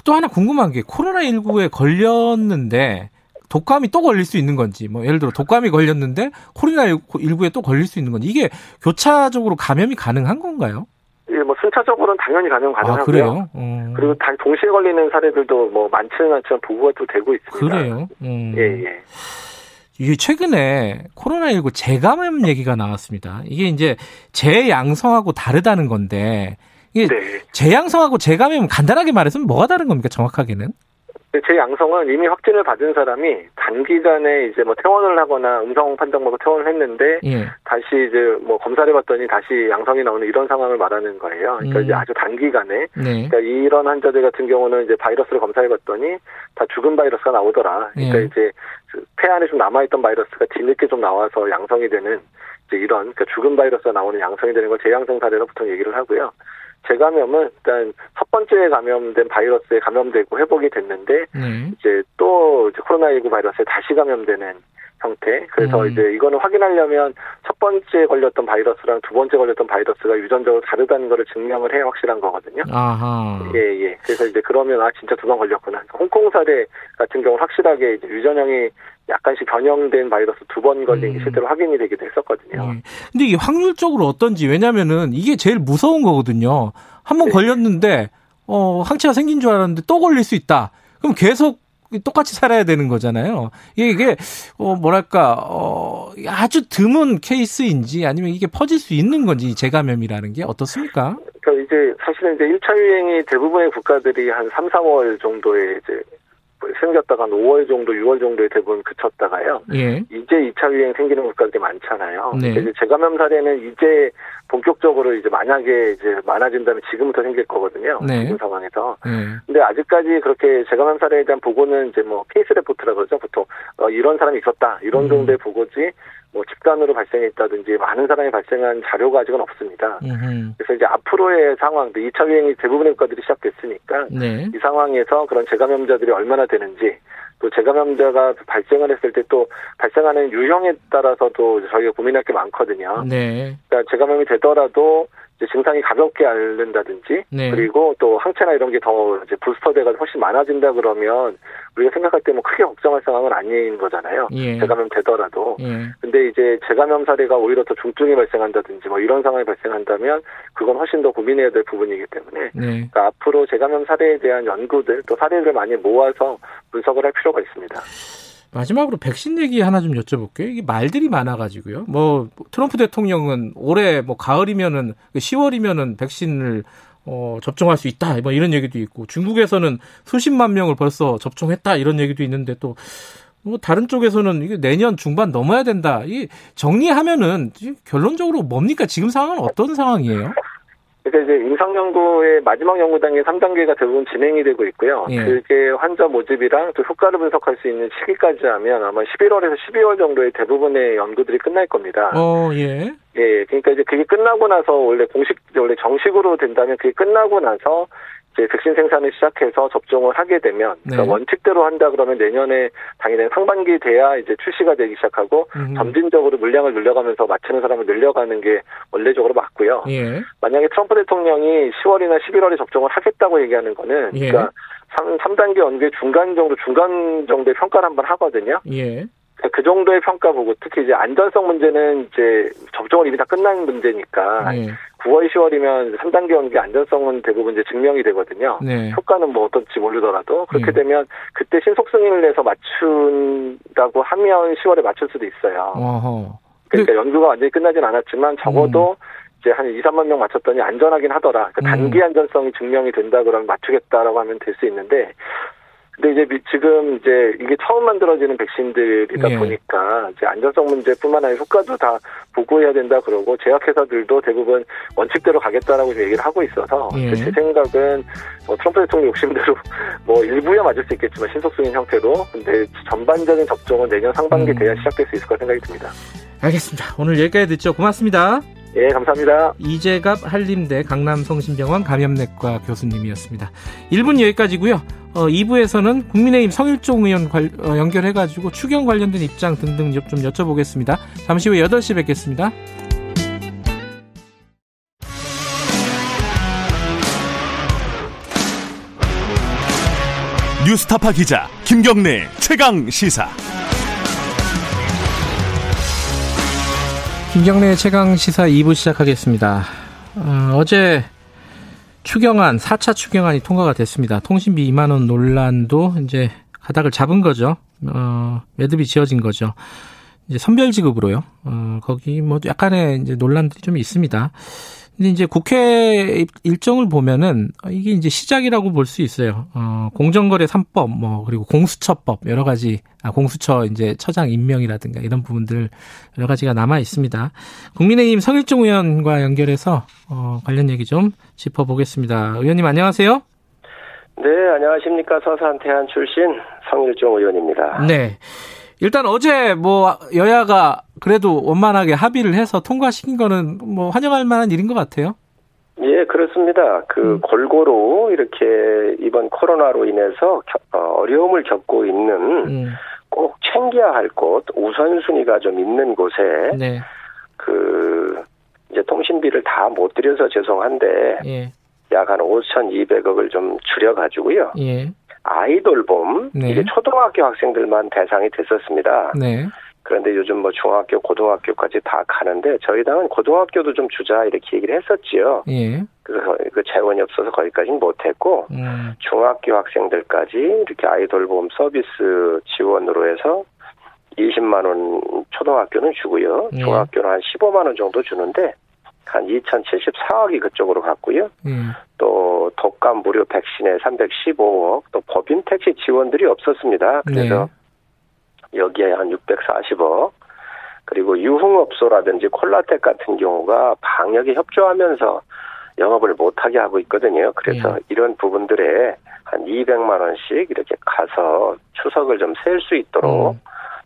또 하나 궁금한 게 코로나 19에 걸렸는데 독감이 또 걸릴 수 있는 건지, 뭐 예를 들어 독감이 걸렸는데 코로나 19에 또 걸릴 수 있는 건지 이게 교차적으로 감염이 가능한 건가요? 예, 뭐 순차적으로는 당연히 감염 아, 가능하고요. 아, 그래요? 음. 그리고 다 동시에 걸리는 사례들도 뭐 많지는 않지만 보고가 또 되고 있습니다. 그래요? 음. 예, 예. 이게 최근에 코로나19 재감염 얘기가 나왔습니다. 이게 이제 재양성하고 다르다는 건데 이게 네. 재양성하고 재감염 간단하게 말해서 뭐가 다른 겁니까 정확하게는? 제 양성은 이미 확진을 받은 사람이 단기간에 이제 뭐 퇴원을 하거나 음성 판정받고 퇴원을 했는데 예. 다시 이제 뭐 검사를 해봤더니 다시 양성이 나오는 이런 상황을 말하는 거예요. 그러니까 음. 이제 아주 단기간에 네. 그러니까 이런 환자들 같은 경우는 이제 바이러스를 검사해 봤더니 다 죽은 바이러스가 나오더라. 그러니까 예. 이제 그폐 안에 좀 남아있던 바이러스가 뒤늦게 좀 나와서 양성이 되는 이제 이런 그러니까 죽은 바이러스가 나오는 양성이 되는 걸 재양성 사례로 보통 얘기를 하고요. 재감염은 일단 첫 번째 감염된 바이러스에 감염되고 회복이 됐는데 네. 이제 또 이제 코로나19 바이러스에 다시 감염되는 형태. 그래서 음. 이제 이거는 확인하려면 첫 번째 걸렸던 바이러스랑 두 번째 걸렸던 바이러스가 유전적으로 다르다는 거를 증명을 해야 확실한 거거든요. 아하. 예, 예. 그래서 이제 그러면 아 진짜 두 번 걸렸구나. 홍콩 사례 같은 경우는 확실하게 유전형이 약간씩 변형된 바이러스 두 번 걸린 게 음. 실제로 확인이 되기도 했었거든요. 네. 근데 이게 확률적으로 어떤지 왜냐면은 이게 제일 무서운 거거든요. 한번 네. 걸렸는데 어 항체가 생긴 줄 알았는데 또 걸릴 수 있다. 그럼 계속 똑같이 살아야 되는 거잖아요. 이게 어 뭐랄까 어 아주 드문 케이스인지 아니면 이게 퍼질 수 있는 건지 재감염이라는 게 어떻습니까? 그러니까 이제 사실은 이제 1차 유행이 대부분의 국가들이 한 3, 4월 정도에 이제 생겼다가 한 5월 정도, 6월 정도에 대부분 그쳤다가요. 예. 이제 2차 유행 생기는 국가들이 많잖아요. 네. 이제 재감염 사례는 이제 본격적으로 이제 만약에 이제 많아진다면 지금부터 생길 거거든요. 네. 지금 상황에서. 네. 근데 아직까지 그렇게 재감염 사례에 대한 보고는 이제 뭐 케이스 레포트라 그러죠. 보통 어, 이런 사람이 있었다. 이런 음. 정도의 보고지 뭐 집단으로 발생했다든지 많은 사람이 발생한 자료가 아직은 없습니다. 음흠. 그래서 이제 앞으로의 상황, 2차 유행이 대부분의 국가들이 시작됐으니까 네. 이 상황에서 그런 재감염자들이 얼마나 되는지 또 재감염자가 발생을 했을 때 또 발생하는 유형에 따라서도 저희가 고민할 게 많거든요. 네. 그러니까 재감염이 되더라도 증상이 가볍게 앓는다든지 네. 그리고 또 항체나 이런 게 더 이제 부스터돼가 훨씬 많아진다 그러면 우리가 생각할 때 뭐 크게 걱정할 상황은 아닌 거잖아요. 예. 재감염 되더라도. 예. 근데 이제 재감염 사례가 오히려 더 중증이 발생한다든지 뭐 이런 상황이 발생한다면 그건 훨씬 더 고민해야 될 부분이기 때문에 네. 그러니까 앞으로 재감염 사례에 대한 연구들 또 사례를 많이 모아서 분석을 할 필요가 있습니다. 마지막으로 백신 얘기 하나 좀 여쭤볼게요. 이게 말들이 많아가지고요. 뭐 트럼프 대통령은 올해 뭐 가을이면은 10월이면은 그 백신을 어, 접종할 수 있다. 뭐 이런 얘기도 있고 중국에서는 수십만 명을 벌써 접종했다 이런 얘기도 있는데 또 뭐 다른 쪽에서는 이게 내년 중반 넘어야 된다. 이 정리하면은 결론적으로 뭡니까? 지금 상황은 어떤 상황이에요? 그러니까 이제 임상연구의 마지막 연구 단계 3단계가 대부분 진행이 되고 있고요. 예. 그게 환자 모집이랑 또 효과를 분석할 수 있는 시기까지 하면 아마 11월에서 12월 정도에 대부분의 연구들이 끝날 겁니다. 어, 예. 예, 그러니까 이제 그게 끝나고 나서 원래 공식, 원래 정식으로 된다면 그게 끝나고 나서 이제 백신 생산을 시작해서 접종을 하게 되면 그러니까 네. 원칙대로 한다 그러면 내년에 당연히 상반기 돼야 이제 출시가 되기 시작하고 음. 점진적으로 물량을 늘려가면서 맞추는 사람을 늘려가는 게 원래적으로 맞고요. 예. 만약에 트럼프 대통령이 10월이나 11월에 접종을 하겠다고 얘기하는 거는 예. 그러니까 3, 3단계 연계 중간 정도 중간 정도의 평가를 한번 하거든요. 예. 그 정도의 평가 보고 특히 이제 안전성 문제는 이제 접종을 이미 다 끝난 문제니까 네. 9월, 10월이면 3단계 연기 안전성은 대부분 이제 증명이 되거든요. 네. 효과는 뭐 어떨지 모르더라도 그렇게 네. 되면 그때 신속 승인을 내서 맞춘다고 하면 10월에 맞출 수도 있어요. 어허. 그러니까 그... 연구가 완전히 끝나진 않았지만 적어도 음. 이제 한 2, 3만 명 맞췄더니 안전하긴 하더라. 그러니까 단기 음. 안전성이 증명이 된다 그러면 맞추겠다라고 하면 될 수 있는데 근데 이제 지금 이제 이게 처음 만들어지는 백신들이다 예. 보니까 이제 안전성 문제뿐만 아니라 효과도 다 보고해야 된다 그러고 제약회사들도 대부분 원칙대로 가겠다라고 얘기를 하고 있어서 예. 제 생각은 뭐 트럼프 대통령 욕심대로 뭐 일부야 맞을 수 있겠지만 신속승인 형태로 근데 전반적인 접종은 내년 상반기 음. 돼야 시작될 수 있을 거라 생각이 듭니다. 알겠습니다. 오늘 여기까지 듣죠. 고맙습니다. 예, 감사합니다. 이재갑 한림대 강남성심병원 감염내과 교수님이었습니다. 1분 여기까지고요. 어, 2부에서는 국민의힘 성일종 의원 관, 어, 연결해가지고 추경 관련된 입장 등등 좀 여쭤보겠습니다. 잠시 후 8시 뵙겠습니다. 뉴스타파 기자 김경래 최강 시사. 김경래 최강 시사 2부 시작하겠습니다. 어, 제 추경안 4차 추경안이 통과가 됐습니다. 통신비 2만 원 논란도 이제 가닥을 잡은 거죠. 어, 매듭이 지어진 거죠. 이제 선별 지급으로요. 어, 거기 뭐 약간의 이제 논란들이 좀 있습니다. 근데 이제 국회 일정을 보면은 이게 이제 시작이라고 볼 수 있어요. 어, 공정거래 3법 뭐 그리고 공수처법 여러 가지 아 공수처 이제 처장 임명이라든가 이런 부분들 여러 가지가 남아 있습니다. 국민의힘 성일종 의원과 연결해서 어, 관련 얘기 좀 짚어 보겠습니다. 의원님 안녕하세요. 네, 안녕하십니까. 서산 태안 출신 성일종 의원입니다. 네. 일단 어제 뭐 여야가 그래도 원만하게 합의를 해서 통과시킨 거는 뭐 환영할 만한 일인 것 같아요. 예, 그렇습니다. 그 음. 골고루 이렇게 이번 코로나로 인해서 어, 어려움을 겪고 있는 음. 꼭 챙겨야 할 곳, 우선순위가 좀 있는 곳에 네. 그 이제 통신비를 다못 드려서 죄송한데 예. 약한 5,200억을 좀 줄여 가지고요. 예. 아이돌봄 네. 이게 초등학교 학생들만 대상이 됐었습니다. 네. 그런데 요즘 뭐 중학교, 고등학교까지 다 가는데 저희 당은 고등학교도 좀 주자 이렇게 얘기를 했었지요. 예. 그래서 그 재원이 없어서 거기까지는 못했고 음. 중학교 학생들까지 이렇게 아이돌 보험 서비스 지원으로 해서 20만 원 초등학교는 주고요. 예. 중학교는 한 15만 원 정도 주는데 한 2,074억이 그쪽으로 갔고요. 음. 또 독감 무료 백신에 315억, 또 법인 택시 지원들이 없었습니다. 그래서 네. 여기에 한 640억 그리고 유흥업소라든지 콜라텍 같은 경우가 방역에 협조하면서 영업을 못하게 하고 있거든요. 그래서 예. 이런 부분들에 한 200만 원씩 이렇게 가서 추석을 좀 셀 수 있도록 음.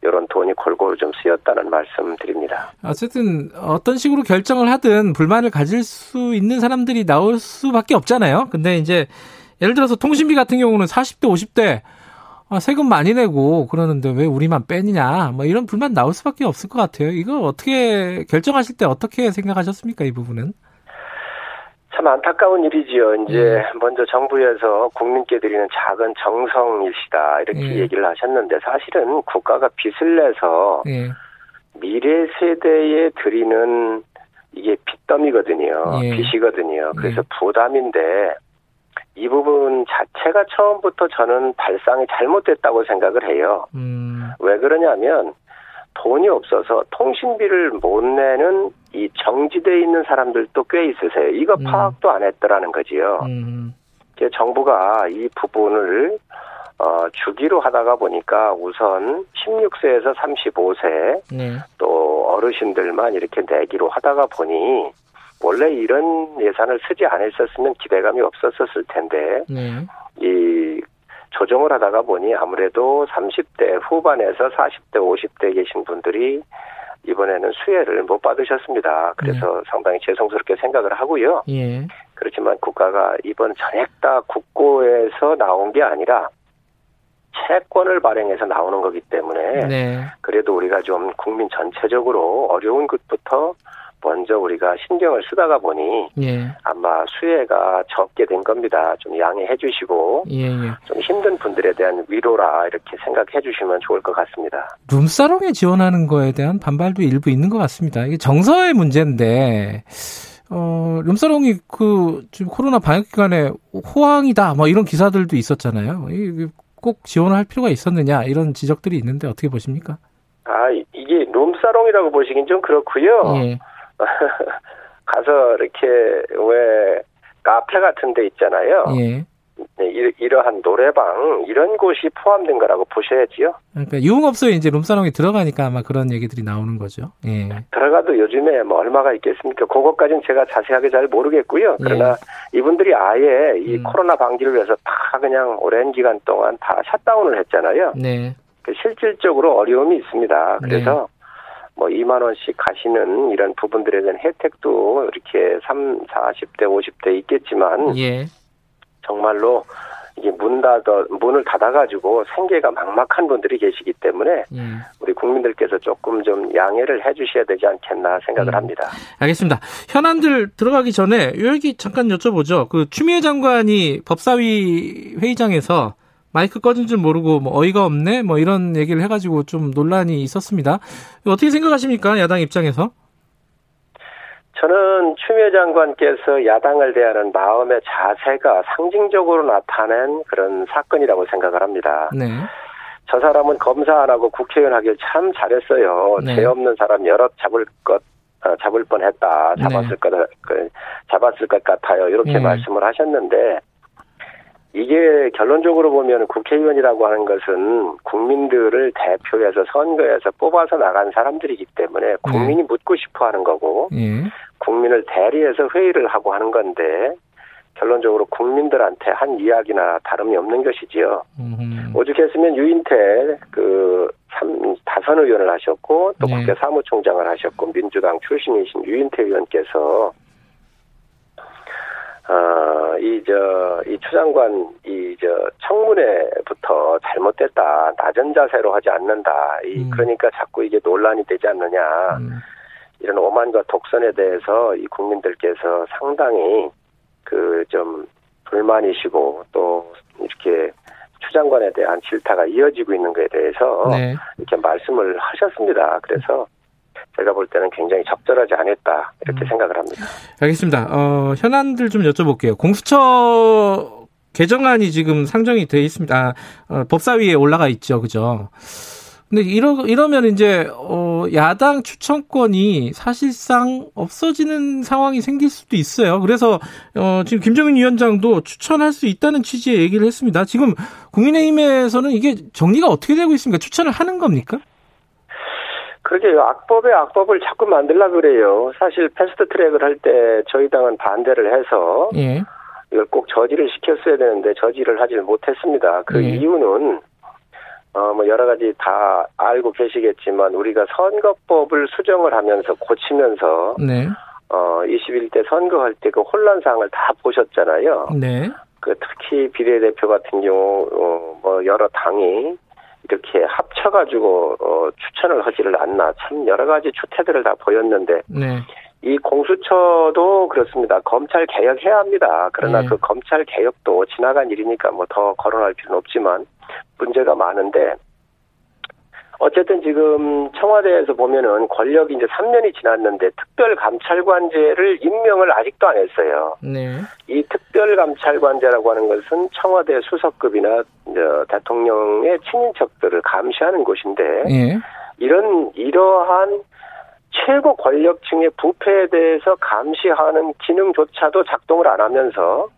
이런 돈이 골고루 좀 쓰였다는 말씀 드립니다. 어쨌든 어떤 식으로 결정을 하든 불만을 가질 수 있는 사람들이 나올 수밖에 없잖아요. 근데 이제 예를 들어서 통신비 같은 경우는 40대, 50대 아, 세금 많이 내고 그러는데 왜 우리만 빼느냐 뭐 이런 불만 나올 수밖에 없을 것 같아요. 이거 어떻게 결정하실 때 어떻게 생각하셨습니까 이 부분은? 참 안타까운 일이지요. 이제 음. 먼저 정부에서 국민께 드리는 작은 정성이시다 이렇게 음. 얘기를 하셨는데 사실은 국가가 빚을 내서 음. 미래 세대에 드리는 이게 빚더미거든요. 예. 빚이거든요. 그래서 부담인데 이 부분 자체가 처음부터 저는 발상이 잘못됐다고 생각을 해요. 음. 왜 그러냐면 돈이 없어서 통신비를 못 내는 이 정지돼 있는 사람들도 꽤 있으세요. 이거 음. 파악도 안 했더라는 거지요. 음. 정부가 이 부분을 어, 주기로 하다가 보니까 우선 16세에서 35세 네. 또 어르신들만 이렇게 내기로 하다가 보니 원래 이런 예산을 쓰지 않았었으면 기대감이 없었었을 텐데 네. 이 조정을 하다가 보니 아무래도 30대 후반에서 40대 50대 계신 분들이 이번에는 수혜를 못 받으셨습니다. 그래서 네. 상당히 죄송스럽게 생각을 하고요. 예. 그렇지만 국가가 이번 전액 다 국고에서 나온 게 아니라 채권을 발행해서 나오는 거기 때문에 네. 그래도 우리가 좀 국민 전체적으로 어려운 것부터 먼저 우리가 신경을 쓰다가 보니 예. 아마 수혜가 적게 된 겁니다. 좀 양해해 주시고 예, 예. 좀 힘든 분들에 대한 위로라 이렇게 생각해 주시면 좋을 것 같습니다. 룸사롱에 지원하는 거에 대한 반발도 일부 있는 것 같습니다. 이게 정서의 문제인데 어, 룸사롱이 그 지금 코로나 방역 기간에 호황이다 뭐 이런 기사들도 있었잖아요. 꼭 지원할 필요가 있었느냐 이런 지적들이 있는데 어떻게 보십니까? 아 이게 룸사롱이라고 보시긴 좀 그렇고요. 예. 가서 이렇게 왜 카페 같은 데 있잖아요. 예. 네, 이러한 노래방 이런 곳이 포함된 거라고 보셔야지요. 그러니까 유흥업소에 이제 룸사롱에 들어가니까 아마 그런 얘기들이 나오는 거죠. 예. 들어가도 요즘에 뭐 얼마가 있겠습니까? 그것까지는 제가 자세하게 잘 모르겠고요. 그러나 예. 이분들이 아예 이 음. 코로나 방지를 위해서 다 그냥 오랜 기간 동안 다 샷다운을 했잖아요. 네. 그 실질적으로 어려움이 있습니다. 그래서 네. 뭐 2만 원씩 가시는 이런 부분들에 대한 혜택도 이렇게 3, 40대, 50대 있겠지만 예. 정말로 이게 문 닫아 문을 닫아가지고 생계가 막막한 분들이 계시기 때문에 음. 우리 국민들께서 조금 좀 양해를 해주셔야 되지 않겠나 생각을 음. 합니다. 알겠습니다. 현안들 들어가기 전에 여기 잠깐 여쭤보죠. 그 추미애 장관이 법사위 회의장에서 마이크 꺼진 줄 모르고 뭐 어이가 없네 뭐 이런 얘기를 해가지고 좀 논란이 있었습니다. 어떻게 생각하십니까 야당 입장에서? 저는 추미애 장관께서 야당을 대하는 마음의 자세가 상징적으로 나타낸 그런 사건이라고 생각을 합니다. 네. 저 사람은 검사 안 하고 국회의원 하길 참 잘했어요. 네. 죄 없는 사람 여러 잡을 것 어, 잡을 뻔했다. 잡았을 네. 것 그, 잡았을 것 같아요. 이렇게 네. 말씀을 하셨는데 이게 결론적으로 보면 국회의원이라고 하는 것은 국민들을 대표해서 선거에서 뽑아서 나간 사람들이기 때문에 국민이 네. 묻고 싶어 하는 거고 네. 국민을 대리해서 회의를 하고 하는 건데 결론적으로 국민들한테 한 이야기나 다름이 없는 것이지요. 음. 오죽했으면 유인태 그 삼, 다선 의원을 하셨고 또 네. 국회 사무총장을 하셨고 민주당 출신이신 유인태 의원께서 어, 이, 저, 이 추장관, 이, 저, 청문회부터 잘못됐다. 낮은 자세로 하지 않는다. 이, 음. 그러니까 자꾸 이게 논란이 되지 않느냐. 음. 이런 오만과 독선에 대해서 이 국민들께서 상당히 그 좀 불만이시고 또 이렇게 추장관에 대한 질타가 이어지고 있는 것에 대해서 네. 이렇게 말씀을 하셨습니다. 그래서 제가 볼 때는 굉장히 적절하지 않았다 이렇게 음. 생각을 합니다. 알겠습니다. 어, 현안들 좀 여쭤볼게요. 공수처 개정안이 지금 상정이 돼 있습니다. 아, 어, 법사위에 올라가 있죠, 그죠? 근데 이러 이러면 이제 어, 야당 추천권이 사실상 없어지는 상황이 생길 수도 있어요. 그래서 어, 지금 김정인 위원장도 추천할 수 있다는 취지의 얘기를 했습니다. 지금 국민의힘에서는 이게 정리가 어떻게 되고 있습니까? 추천을 하는 겁니까? 그러게요. 악법에 악법을 자꾸 만들라 그래요. 사실 패스트 트랙을 할 때 저희 당은 반대를 해서 예. 이걸 꼭 저지를 시켰어야 되는데 저지를 하질 못했습니다. 그 예. 이유는 어, 뭐, 여러 가지 다 알고 계시겠지만, 우리가 선거법을 수정을 하면서, 고치면서, 네. 어, 21대 선거할 때 그 혼란상을 다 보셨잖아요. 네. 그 특히 비례대표 같은 경우, 어, 뭐, 여러 당이 이렇게 합쳐가지고 어, 추천을 하지를 않나 참 여러 가지 추태들을 다 보였는데 네. 이 공수처도 그렇습니다. 검찰 개혁해야 합니다. 그러나 네. 그 검찰 개혁도 지나간 일이니까 뭐 더 거론할 필요는 없지만 문제가 많은데 어쨌든 지금 청와대에서 보면은 권력이 이제 3년이 지났는데 특별감찰관제를 임명을 아직도 안 했어요. 네. 이 특별감찰관제라고 하는 것은 청와대 수석급이나 대통령의 친인척들을 감시하는 곳인데 네. 이런 이러한 최고 권력층의 부패에 대해서 감시하는 기능조차도 작동을 안 하면서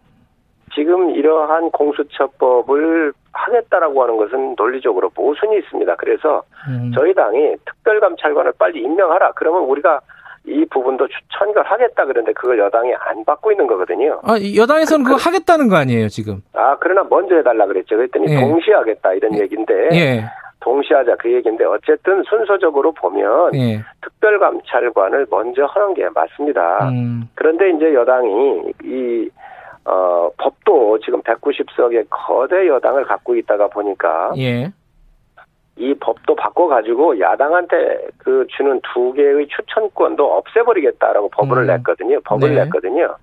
지금 이러한 공수처법을 하겠다라고 하는 것은 논리적으로 모순이 있습니다. 그래서 음. 저희 당이 특별감찰관을 빨리 임명하라. 그러면 우리가 이 부분도 천결하겠다 그런데 그걸 여당이 안 받고 있는 거거든요. 아, 여당에서는 그거 하겠다는 거 아니에요, 지금? 아, 그러나 먼저 해달라 그랬죠. 그랬더니 예. 동시에 하겠다 이런 예. 얘기인데. 예. 동시하자 그 얘기인데 어쨌든 순서적으로 보면 예. 특별감찰관을 먼저 하는 게 맞습니다. 음. 그런데 이제 여당이 이 어, 법도 지금 190석의 거대 여당을 갖고 있다가 보니까 예. 이 법도 바꿔가지고 야당한테 그 주는 두 개의 추천권도 없애버리겠다라고 법을 음. 냈거든요. 법을 네. 냈거든요.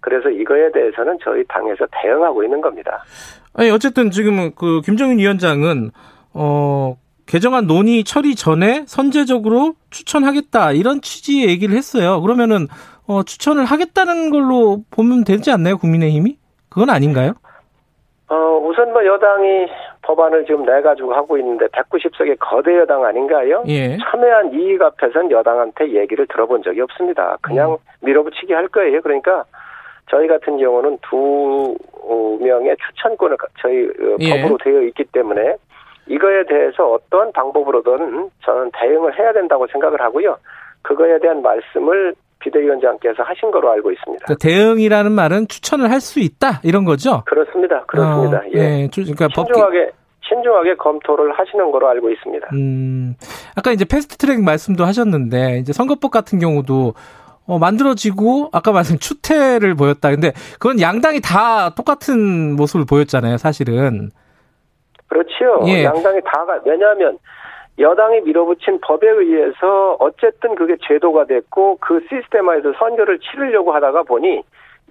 그래서 이거에 대해서는 저희 당에서 대응하고 있는 겁니다. 아니 어쨌든 지금 그 김정인 위원장은 어 개정안 논의 처리 전에 선제적으로 추천하겠다 이런 취지의 얘기를 했어요. 그러면은 어, 추천을 하겠다는 걸로 보면 되지 않나요, 국민의힘이? 그건 아닌가요? 어, 우선 뭐 여당이 법안을 지금 내가지고 하고 있는데 190석의 거대 여당 아닌가요? 예. 참여한 이익 앞에선 여당한테 얘기를 들어본 적이 없습니다. 그냥 음. 밀어붙이기 할 거예요. 그러니까 저희 같은 경우는 두 명의 추천권을 저희 어, 예. 법으로 되어 있기 때문에 이거에 대해서 어떤 방법으로든 저는 대응을 해야 된다고 생각을 하고요. 그거에 대한 말씀을 비대위원장께서 하신 거로 알고 있습니다. 그러니까 대응이라는 말은 추천을 할 수 있다 이런 거죠? 그렇습니다. 그렇습니다. 어, 예. 예. 그러니까 신중하게 법기... 신중하게 검토를 하시는 거로 알고 있습니다. 음, 아까 이제 패스트트랙 말씀도 하셨는데 이제 선거법 같은 경우도 어, 만들어지고 아까 말씀 추태를 보였다. 근데 그건 양당이 다 똑같은 모습을 보였잖아요, 사실은. 그렇지요. 예. 양당이 다가 왜냐하면 여당이 밀어붙인 법에 의해서 어쨌든 그게 제도가 됐고 그 시스템화에서 선거를 치르려고 하다가 보니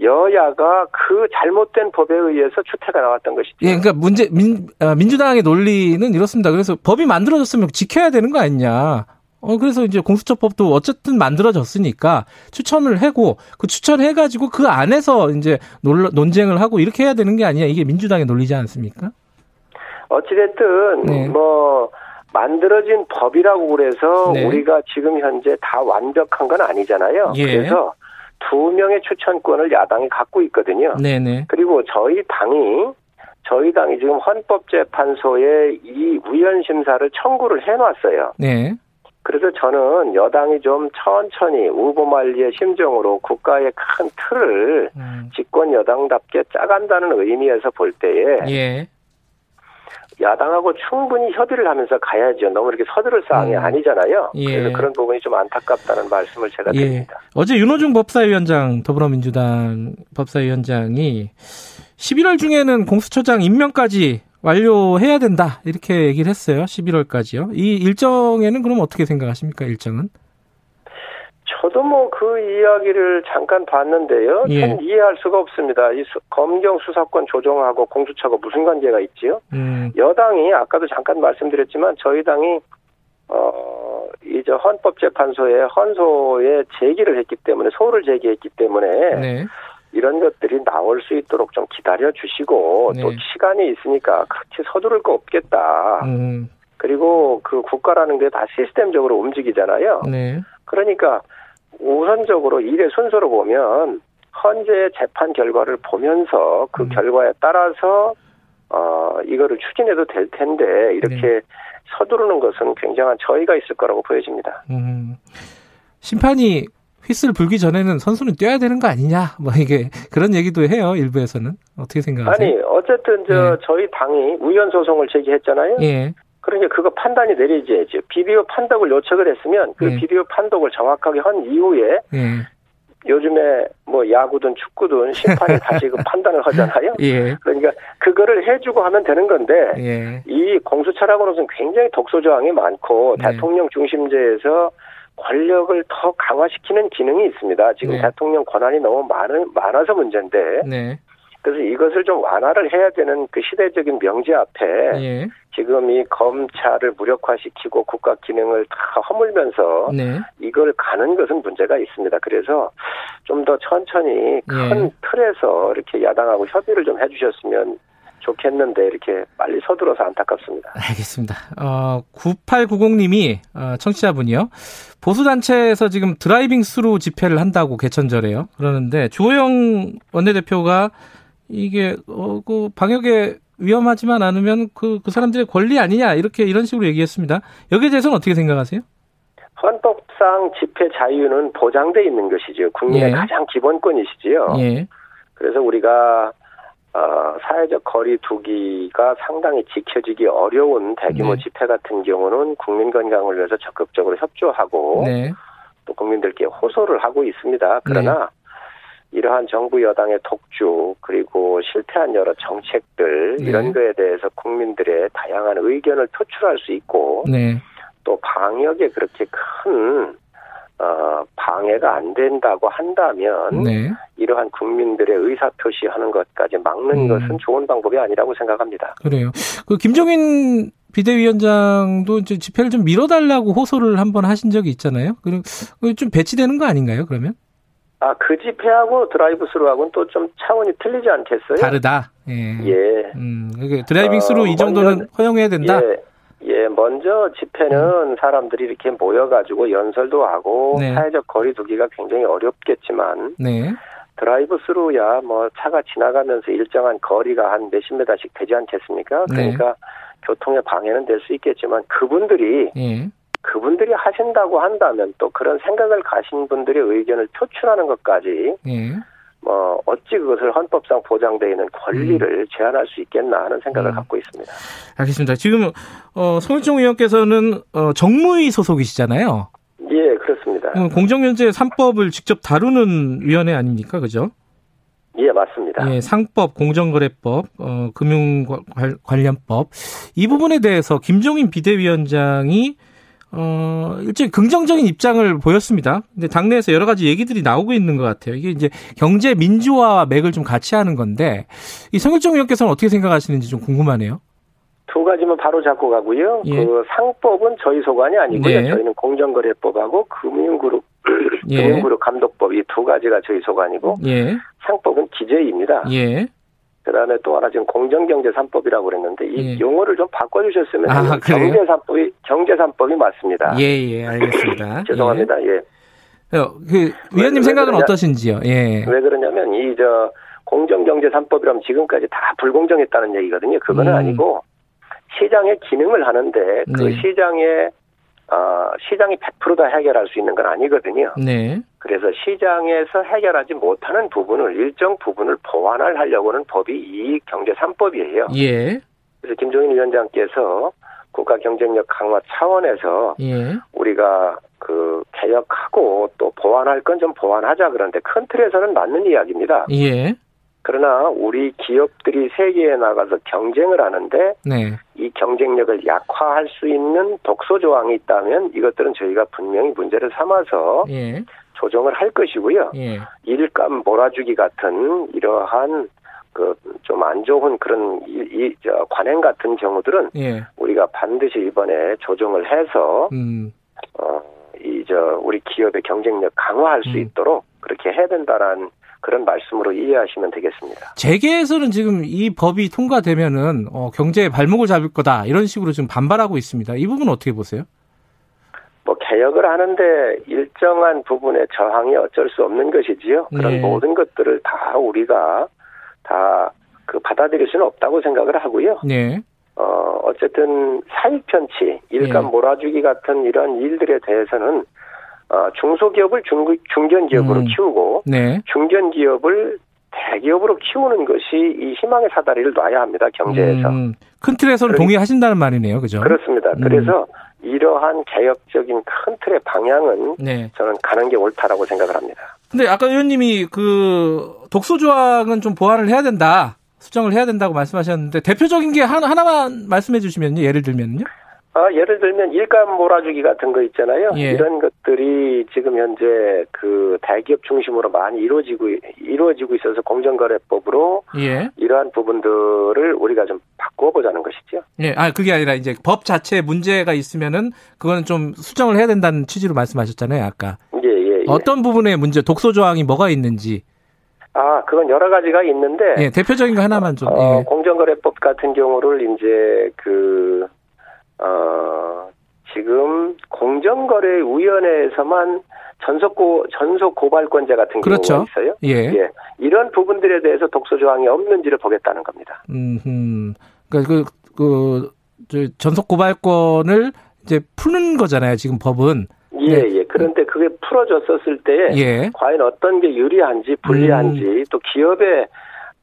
여야가 그 잘못된 법에 의해서 추태가 나왔던 것이죠. 예, 그러니까 문제 민 아, 민주당의 논리는 이렇습니다. 그래서 법이 만들어졌으면 지켜야 되는 거 아니냐. 어 그래서 이제 공수처법도 어쨌든 만들어졌으니까 추천을 하고 그 추천해 가지고 그 안에서 이제 논, 논쟁을 하고 이렇게 해야 되는 게 아니냐. 이게 민주당의 논리지 않습니까? 어찌됐든 네. 뭐 만들어진 법이라고 그래서 네. 우리가 지금 현재 다 완벽한 건 아니잖아요. 예. 그래서 두 명의 추천권을 야당이 갖고 있거든요. 네네. 네. 그리고 저희 당이 저희 당이 지금 헌법재판소에 이 우연 심사를 청구를 해놨어요. 네. 그래서 저는 여당이 좀 천천히 우보말리의 심정으로 국가의 큰 틀을 음. 집권 여당답게 짜간다는 의미에서 볼 때에 예. 야당하고 충분히 협의를 하면서 가야죠. 너무 이렇게 서두를 사항이 음. 아니잖아요. 예. 그래서 그런 부분이 좀 안타깝다는 말씀을 제가 예. 드립니다. 어제 윤호중 법사위원장 더불어민주당 법사위원장이 11월 중에는 공수처장 임명까지 완료해야 된다 이렇게 얘기를 했어요. 11월까지요. 이 일정에는 그럼 어떻게 생각하십니까? 일정은? 저도 뭐 그 이야기를 잠깐 봤는데요. 예. 전 이해할 수가 없습니다. 이 수, 검경 수사권 조정하고 공수처가 무슨 관계가 있지요? 음. 여당이 아까도 잠깐 말씀드렸지만 저희 당이 어 이제 헌법재판소에 헌소에 제기를 했기 때문에 소를 제기했기 때문에 네. 이런 것들이 나올 수 있도록 좀 기다려 주시고 네. 또 시간이 있으니까 그렇게 서두를 거 없겠다. 음. 그리고 그 국가라는 게 다 시스템적으로 움직이잖아요. 네. 그러니까 우선적으로 일의 순서로 보면 현재 재판 결과를 보면서 그 음. 결과에 따라서 어 이거를 추진해도 될 텐데 이렇게 네. 서두르는 것은 굉장한 저희가 있을 거라고 보여집니다. 음. 심판이 휘슬 불기 전에는 선수는 뛰어야 되는 거 아니냐? 뭐 이게 그런 얘기도 해요 일부에서는 어떻게 생각하세요? 아니 어쨌든 저 예. 저희 당이 우연 소송을 제기했잖아요. 예. 그러니까 그거 판단이 내려져야죠. 비디오 판독을 요청을 했으면 그 예. 비디오 판독을 정확하게 한 이후에 예. 요즘에 뭐 야구든 축구든 심판이 다시 그 판단을 하잖아요. 예. 그러니까 그거를 해주고 하면 되는 건데 예. 이 공수처라고는 굉장히 독소 조항이 많고 네. 대통령 중심제에서 권력을 더 강화시키는 기능이 있습니다. 지금 네. 대통령 권한이 너무 많은, 많아서 문제인데. 네. 그래서 이것을 좀 완화를 해야 되는 그 시대적인 명제 앞에 예. 지금 이 검찰을 무력화시키고 국가 기능을 다 허물면서 네. 이걸 가는 것은 문제가 있습니다. 그래서 좀 더 천천히 큰 예. 틀에서 이렇게 야당하고 협의를 좀 해주셨으면 좋겠는데 이렇게 빨리 서둘러서 안타깝습니다. 알겠습니다. 어, 9890님이 어, 청취자분이요. 보수단체에서 지금 드라이빙 스루 집회를 한다고 개천절에요. 그러는데 주호영 원내대표가 이게 어, 그 방역에 위험하지만 않으면 그, 그 사람들의 권리 아니냐 이렇게 이런 식으로 얘기했습니다. 여기에 대해서는 어떻게 생각하세요? 헌법상 집회 자유는 보장돼 있는 것이죠. 국민의 예. 가장 기본권이시지요. 예. 그래서 우리가 어, 사회적 거리 두기가 상당히 지켜지기 어려운 대규모 네. 집회 같은 경우는 국민 건강을 위해서 적극적으로 협조하고 네. 또 국민들께 호소를 하고 있습니다. 그러나 네. 이러한 정부 여당의 독주 그리고 실패한 여러 정책들 네. 이런 거에 대해서 국민들의 다양한 의견을 표출할 수 있고 네. 또 방역에 그렇게 큰 어, 방해가 안 된다고 한다면 네. 이러한 국민들의 의사 표시하는 것까지 막는 음. 것은 좋은 방법이 아니라고 생각합니다. 그래요. 그 김종인 비대위원장도 이제 집회를 좀 밀어달라고 호소를 한번 하신 적이 있잖아요. 그럼 좀 배치되는 거 아닌가요? 그러면? 아, 그 집회하고 드라이브 스루하고는 또 좀 차원이 틀리지 않겠어요? 다르다. 예. 예. 음, 드라이빙 스루 어, 이 정도는 먼저, 허용해야 된다. 예. 예, 먼저 집회는 음. 사람들이 이렇게 모여가지고 연설도 하고 네. 사회적 거리두기가 굉장히 어렵겠지만 네. 드라이브 스루야 뭐 차가 지나가면서 일정한 거리가 한 몇십 메다씩 되지 않겠습니까? 네. 그러니까 네. 교통의 방해는 될 수 있겠지만 그분들이 예. 그분들이 하신다고 한다면 또 그런 생각을 가지신 분들의 의견을 표출하는 것까지 예. 뭐 어찌 그것을 헌법상 보장되어 있는 권리를 음. 제한할 수 있겠나 하는 생각을 음. 갖고 있습니다. 알겠습니다. 지금 어, 송일종 의원께서는 어, 정무위 소속이시잖아요. 예, 그렇습니다. 공정면제 3법을 직접 다루는 위원회 아닙니까, 그죠? 예, 맞습니다. 예, 상법, 공정거래법, 어, 금융관련법 이 부분에 대해서 김종인 비대위원장이 어, 일종의 긍정적인 입장을 보였습니다. 근데 당내에서 여러 가지 얘기들이 나오고 있는 것 같아요. 이게 이제 경제 민주화와 맥을 좀 같이 하는 건데, 이 성일정 의원께서는 어떻게 생각하시는지 좀 궁금하네요. 두 가지만 바로 잡고 가고요. 예. 그 상법은 저희 소관이 아니고요. 네. 저희는 공정거래법하고 금융그룹, 예. 금융그룹 감독법 이 두 가지가 저희 소관이고, 예. 상법은 기재입니다. 예. 그다음에 또 하나 지금 공정경제 3법이라고 그랬는데 이 예. 용어를 좀 바꿔 주셨으면 아, 경제 3법이 경제 3법이 맞습니다. 예예 예, 알겠습니다. 죄송합니다. 예. 예. 어, 그 위원님 생각은 그러냐, 어떠신지요? 예. 왜 그러냐면 이 저 공정경제 3법이라면 지금까지 다 불공정했다는 얘기거든요. 그거는 음. 아니고 시장의 기능을 하는데 그 네. 시장의 어, 시장이 100%다 해결할 수 있는 건 아니거든요. 네. 그래서 시장에서 해결하지 못하는 부분을 일정 부분을 보완을 하려고는 법이 이 경제 3법이에요. 예. 그래서 김종인 위원장께서 국가 경쟁력 강화 차원에서 예. 우리가 그 개혁하고 또 보완할 건 좀 보완하자 그런데 큰 틀에서는 맞는 이야기입니다. 예. 그러나 우리 기업들이 세계에 나가서 경쟁을 하는데 네. 이 경쟁력을 약화할 수 있는 독소 조항이 있다면 이것들은 저희가 분명히 문제를 삼아서 예. 조정을 할 것이고요. 예. 일감 몰아주기 같은 이러한 그 좀 안 좋은 그런 이, 이 저, 관행 같은 경우들은 예. 우리가 반드시 이번에 조정을 해서 음. 어 이 저 우리 기업의 경쟁력 강화할 수 음. 있도록 그렇게 해야 된다라는 그런 말씀으로 이해하시면 되겠습니다. 재계에서는 지금 이 법이 통과되면은 어, 경제에 발목을 잡을 거다 이런 식으로 지금 반발하고 있습니다. 이 부분 어떻게 보세요? 뭐 개혁을 하는데 일정한 부분의 저항이 어쩔 수 없는 것이지요. 그런 네. 모든 것들을 다 우리가 다 그 받아들일 수는 없다고 생각을 하고요. 네. 어 어쨌든 사익 편치, 일감 네. 몰아주기 같은 이런 일들에 대해서는 어, 중소기업을 중, 중견기업으로 음. 키우고 네. 중견기업을 대기업으로 키우는 것이 이 희망의 사다리를 놔야 합니다 경제에서. 음. 큰 틀에서는 동의하신다는 말이네요, 그죠? 그렇습니다. 음. 그래서 이러한 개혁적인 큰 틀의 방향은 네. 저는 가는 게 옳다라고 생각을 합니다. 근데 아까 의원님이 그 독소 조항은 좀 보완을 해야 된다. 수정을 해야 된다고 말씀하셨는데 대표적인 게 하나, 하나만 말씀해 주시면요. 예를 들면요. 아, 예를 들면 일감 몰아주기 같은 거 있잖아요. 예. 이런 것들이 지금 현재 그 대기업 중심으로 많이 이루어지고 이루어지고 있어서 공정거래법으로 예. 이러한 부분들을 우리가 좀 바꿔보자는 것이죠. 예, 아 그게 아니라 이제 법 자체에 문제가 있으면은 그거는 좀 수정을 해야 된다는 취지로 말씀하셨잖아요, 아까. 예, 예. 예. 어떤 부분에 문제, 독소 조항이 뭐가 있는지. 아, 그건 여러 가지가 있는데. 예, 대표적인 거 하나만 좀. 어, 예. 공정거래법 같은 경우를 이제 그 어, 지금 공정거래 위원회에서만 전속 전속 고발권자 같은 그렇죠. 경우가 있어요. 예. 예. 이런 부분들에 대해서 독소 조항이 없는지를 보겠다는 겁니다. 음, 그러니까 그, 그, 저 전속 고발권을 이제 푸는 거잖아요. 지금 법은. 예, 네. 예. 그런데 그게 풀어졌었을 때 예. 과연 어떤 게 유리한지 불리한지 음. 또 기업의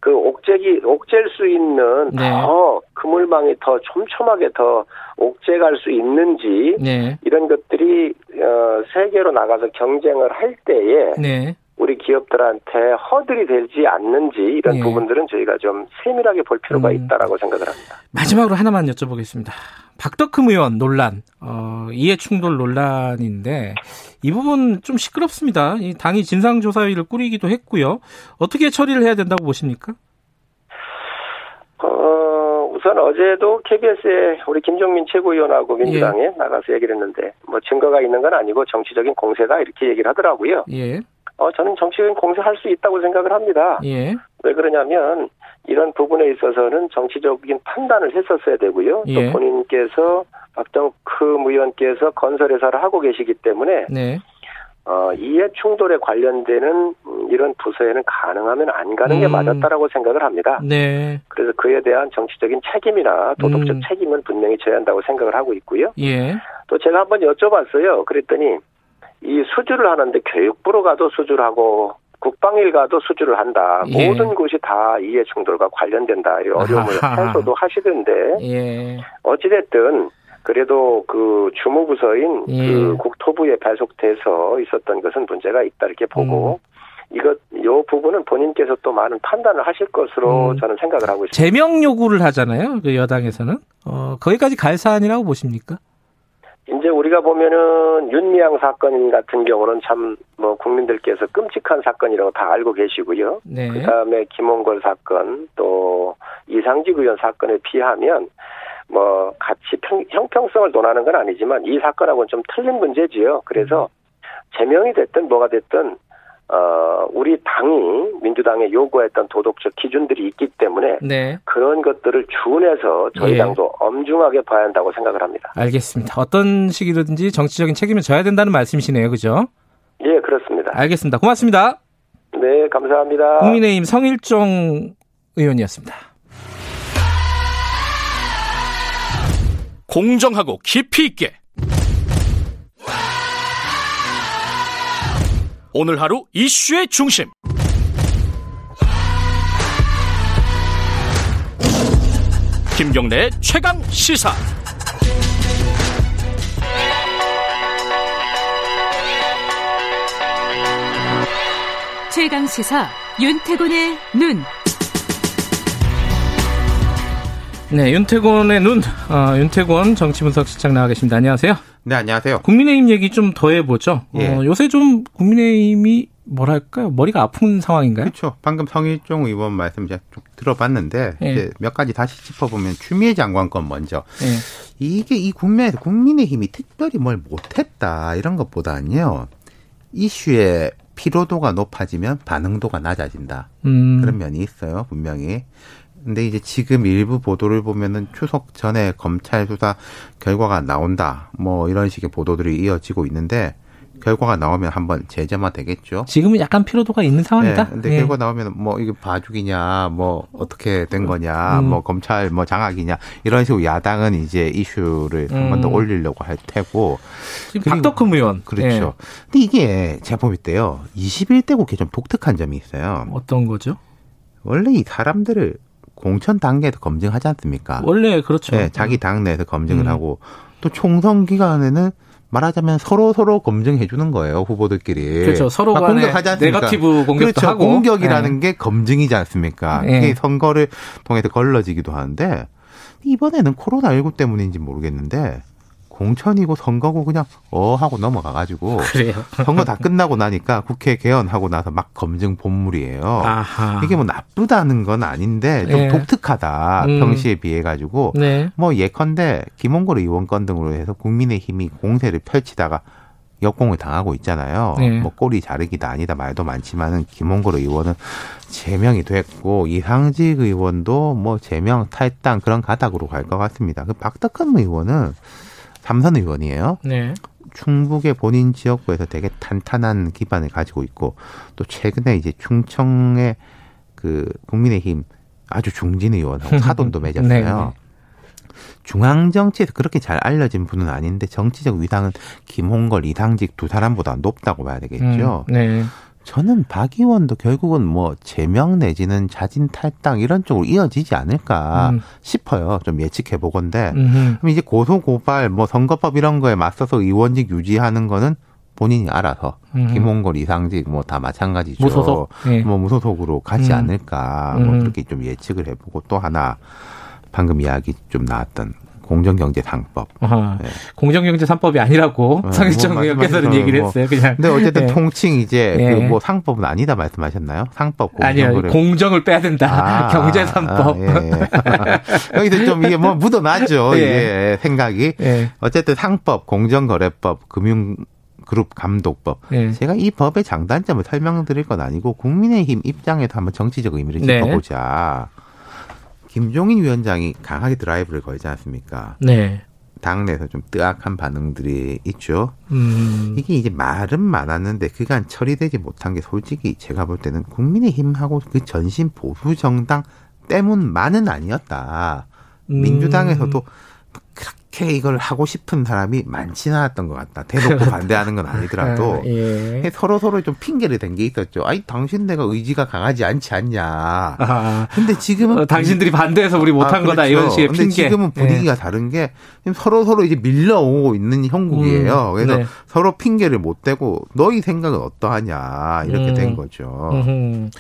그 옥죄기 옥죄일 수 있는 네. 더 그물망이 더 촘촘하게 더 옥죄갈 수 있는지 네. 이런 것들이 어, 세계로 나가서 경쟁을 할 때에 네. 우리 기업들한테 허들이 되지 않는지 이런 네. 부분들은 저희가 좀 세밀하게 볼 필요가 음. 있다라고 생각을 합니다. 마지막으로 하나만 여쭤보겠습니다. 박덕흠 의원 논란, 어, 이해충돌 논란인데 이 부분 좀 시끄럽습니다. 이 당이 진상조사위를 꾸리기도 했고요. 어떻게 처리를 해야 된다고 보십니까? 어, 우선 어제도 KBS에 우리 김종민 최고위원하고 민주당에 예. 나가서 얘기를 했는데 뭐 증거가 있는 건 아니고 정치적인 공세다 이렇게 얘기를 하더라고요. 예. 어, 저는 정치적인 공세할 수 있다고 생각을 합니다. 예. 왜 그러냐면 이런 부분에 있어서는 정치적인 판단을 했었어야 되고요. 예. 또 본인께서 박정크 의원께서 건설 회사를 하고 계시기 때문에 네. 어, 이해 충돌에 관련되는 이런 부서에는 가능하면 안 가는 게 음. 맞았다라고 생각을 합니다. 네. 그래서 그에 대한 정치적인 책임이나 도덕적 음. 책임은 분명히 져야 한다고 생각을 하고 있고요. 예. 또 제가 한번 여쭤봤어요. 그랬더니 이 수주를 하는데 교육부로 가도 수주를 하고 국방일 가도 수주를 한다. 예. 모든 곳이 다 이해 충돌과 관련된다. 이 어려움을 해소도 하시던데 예. 어찌됐든 그래도 그 주무부서인 예. 그 국토부에 배속돼서 있었던 것은 문제가 있다 이렇게 보고 음. 이것 요 부분은 본인께서 또 많은 판단을 하실 것으로 음. 저는 생각을 하고 있습니다. 제명 요구를 하잖아요. 그 여당에서는 어 거기까지 갈 사안이라고 보십니까? 이제 우리가 보면은 윤미향 사건 같은 경우는 참 뭐 국민들께서 끔찍한 사건이라고 다 알고 계시고요. 네. 그다음에 김원걸 사건 또 이상직 의원 사건에 비하면 뭐 같이 평, 형평성을 논하는 건 아니지만 이 사건하고는 좀 틀린 문제지요. 그래서 제명이 됐든 뭐가 됐든 어, 우리 당이 민주당에 요구했던 도덕적 기준들이 있기 때문에 네. 그런 것들을 준해서 저희 예. 당도 엄중하게 봐야 한다고 생각을 합니다. 알겠습니다. 어떤 식이든지 정치적인 책임을 져야 된다는 말씀이시네요. 그죠? 예, 그렇습니다. 알겠습니다. 고맙습니다. 네, 감사합니다. 국민의힘 성일종 의원이었습니다. 공정하고 깊이 있게 오늘 하루 이슈의 중심. 김경래 최강 시사. 최강 시사 윤태곤의 눈. 네, 윤태곤의 눈, 어, 윤태곤 정치분석실장 나와 계십니다. 안녕하세요. 네, 안녕하세요. 국민의힘 얘기 좀 더 해보죠. 예. 어, 요새 좀 국민의힘이 뭐랄까요? 머리가 아픈 상황인가요? 그렇죠. 방금 성일종 의원 말씀 제가 좀 들어봤는데 예. 이제 몇 가지 다시 짚어보면 추미애 장관 건 먼저 예. 이게 이 국면에서 국민의힘이 특별히 뭘 못했다 이런 것보다는요 이슈의 피로도가 높아지면 반응도가 낮아진다 음. 그런 면이 있어요 분명히. 근데 이제 지금 일부 보도를 보면은 추석 전에 검찰 수사 결과가 나온다. 뭐 이런 식의 보도들이 이어지고 있는데 결과가 나오면 한번 제재만 되겠죠. 지금은 약간 피로도가 있는 상황이다. 네, 근데 예. 결과 나오면 뭐 이게 봐주기냐, 뭐 어떻게 된 거냐, 음. 뭐 검찰 뭐 장악이냐 이런 식으로 야당은 이제 이슈를 음. 한번 더 올리려고 할 테고. 지금 박덕흠 의원. 그렇죠. 예. 근데 이게 제가 볼 때요, 21대 국회 좀 독특한 점이 있어요. 어떤 거죠? 원래 이 사람들을 공천 단계에서 검증하지 않습니까? 원래 그렇죠. 네, 자기 당 내에서 검증을 음. 하고 또 총선 기간에는 말하자면 서로 서로 검증해 주는 거예요 후보들끼리. 그렇죠. 서로 간 공격하지 않습니까? 네거티브 공격도 그렇죠. 하고. 공격이라는 네. 게 검증이지 않습니까? 네. 그게 선거를 통해서 걸러지기도 하는데 이번에는 코로나 19 때문인지 모르겠는데 공천이고 선거고 그냥 어 하고 넘어가 가지고 그래요. 선거 다 끝나고 나니까 국회 개헌하고 나서 막 검증 본물이에요. 아하. 이게 뭐 나쁘다는 건 아닌데 좀 네. 독특하다 음. 평시에 비해 가지고 네. 뭐 예컨대 김홍걸 의원 건 등으로 해서 국민의힘이 공세를 펼치다가 역공을 당하고 있잖아요. 네. 뭐 꼬리 자르기다 아니다 말도 많지만은 김홍걸 의원은 제명이 됐고 이상직 의원도 뭐 제명 탈당 그런 가닥으로 갈 것 같습니다. 그 박덕흠 의원은 삼선 의원이에요. 네. 충북의 본인 지역구에서 되게 탄탄한 기반을 가지고 있고 또 최근에 이제 충청의 그 국민의힘 아주 중진 의원하고 사돈도 맺었어요. 네, 네. 중앙 정치에서 그렇게 잘 알려진 분은 아닌데 정치적 위상은 김홍걸, 이상직 두 사람보다 높다고 봐야 되겠죠. 음, 네. 저는 박 의원도 결국은 뭐 제명 내지는 자진 탈당 이런 쪽으로 이어지지 않을까 음. 싶어요. 좀 예측해 보건데. 그럼 이제 고소 고발 뭐 선거법 이런 거에 맞서서 의원직 유지하는 거는 본인이 알아서 음. 김홍걸 이상직 뭐 다 마찬가지죠. 무소속. 네. 뭐 무소속으로 가지 음. 않을까 뭐 그렇게 좀 예측을 해보고 또 하나 방금 이야기 좀 나왔던 공정경제 상법. 네. 공정경제 상법이 아니라고 네, 상일정 뭐 의원께서는 얘기를 뭐. 했어요. 그냥. 근데 어쨌든 네. 통칭 이제 네. 그뭐 상법은 아니다 말씀하셨나요? 상법 공정 아니요. 공정을 빼야 된다. 아, 경제 상법. 아, 예, 예. 여기서 좀 이게 뭐 묻어나죠. 예. 이게 생각이. 예. 어쨌든 상법, 공정거래법, 금융 그룹 감독법. 네. 제가 이 법의 장단점을 설명드릴 건 아니고 국민의힘 입장에서 한번 정치적 의미를 네. 짚어보자. 김종인 위원장이 강하게 드라이브를 걸지 않습니까? 네. 당내에서 좀 뜨악한 반응들이 있죠. 음. 이게 이제 말은 많았는데 그간 처리되지 못한 게 솔직히 제가 볼 때는 국민의힘하고 그 전신 보수 정당 때문만은 아니었다. 음. 민주당에서도 그렇게 이걸 하고 싶은 사람이 많지는 않았던 것 같다. 대놓고 반대하는 건 아니더라도 아, 예. 서로 서로 좀 핑계를 댄 게 있었죠. 아니 당신네가 의지가 강하지 않지 않냐. 아, 근데 지금은 어, 당신들이 반대해서 우리 못한 아, 그렇죠. 거다 이런 식의 핑계. 근데 지금은 분위기가 예. 다른 게 서로 서로 이제 밀려오고 있는 형국이에요. 음, 그래서 네. 서로 핑계를 못 대고 너희 생각은 어떠하냐 이렇게 음. 된 거죠. 음흠.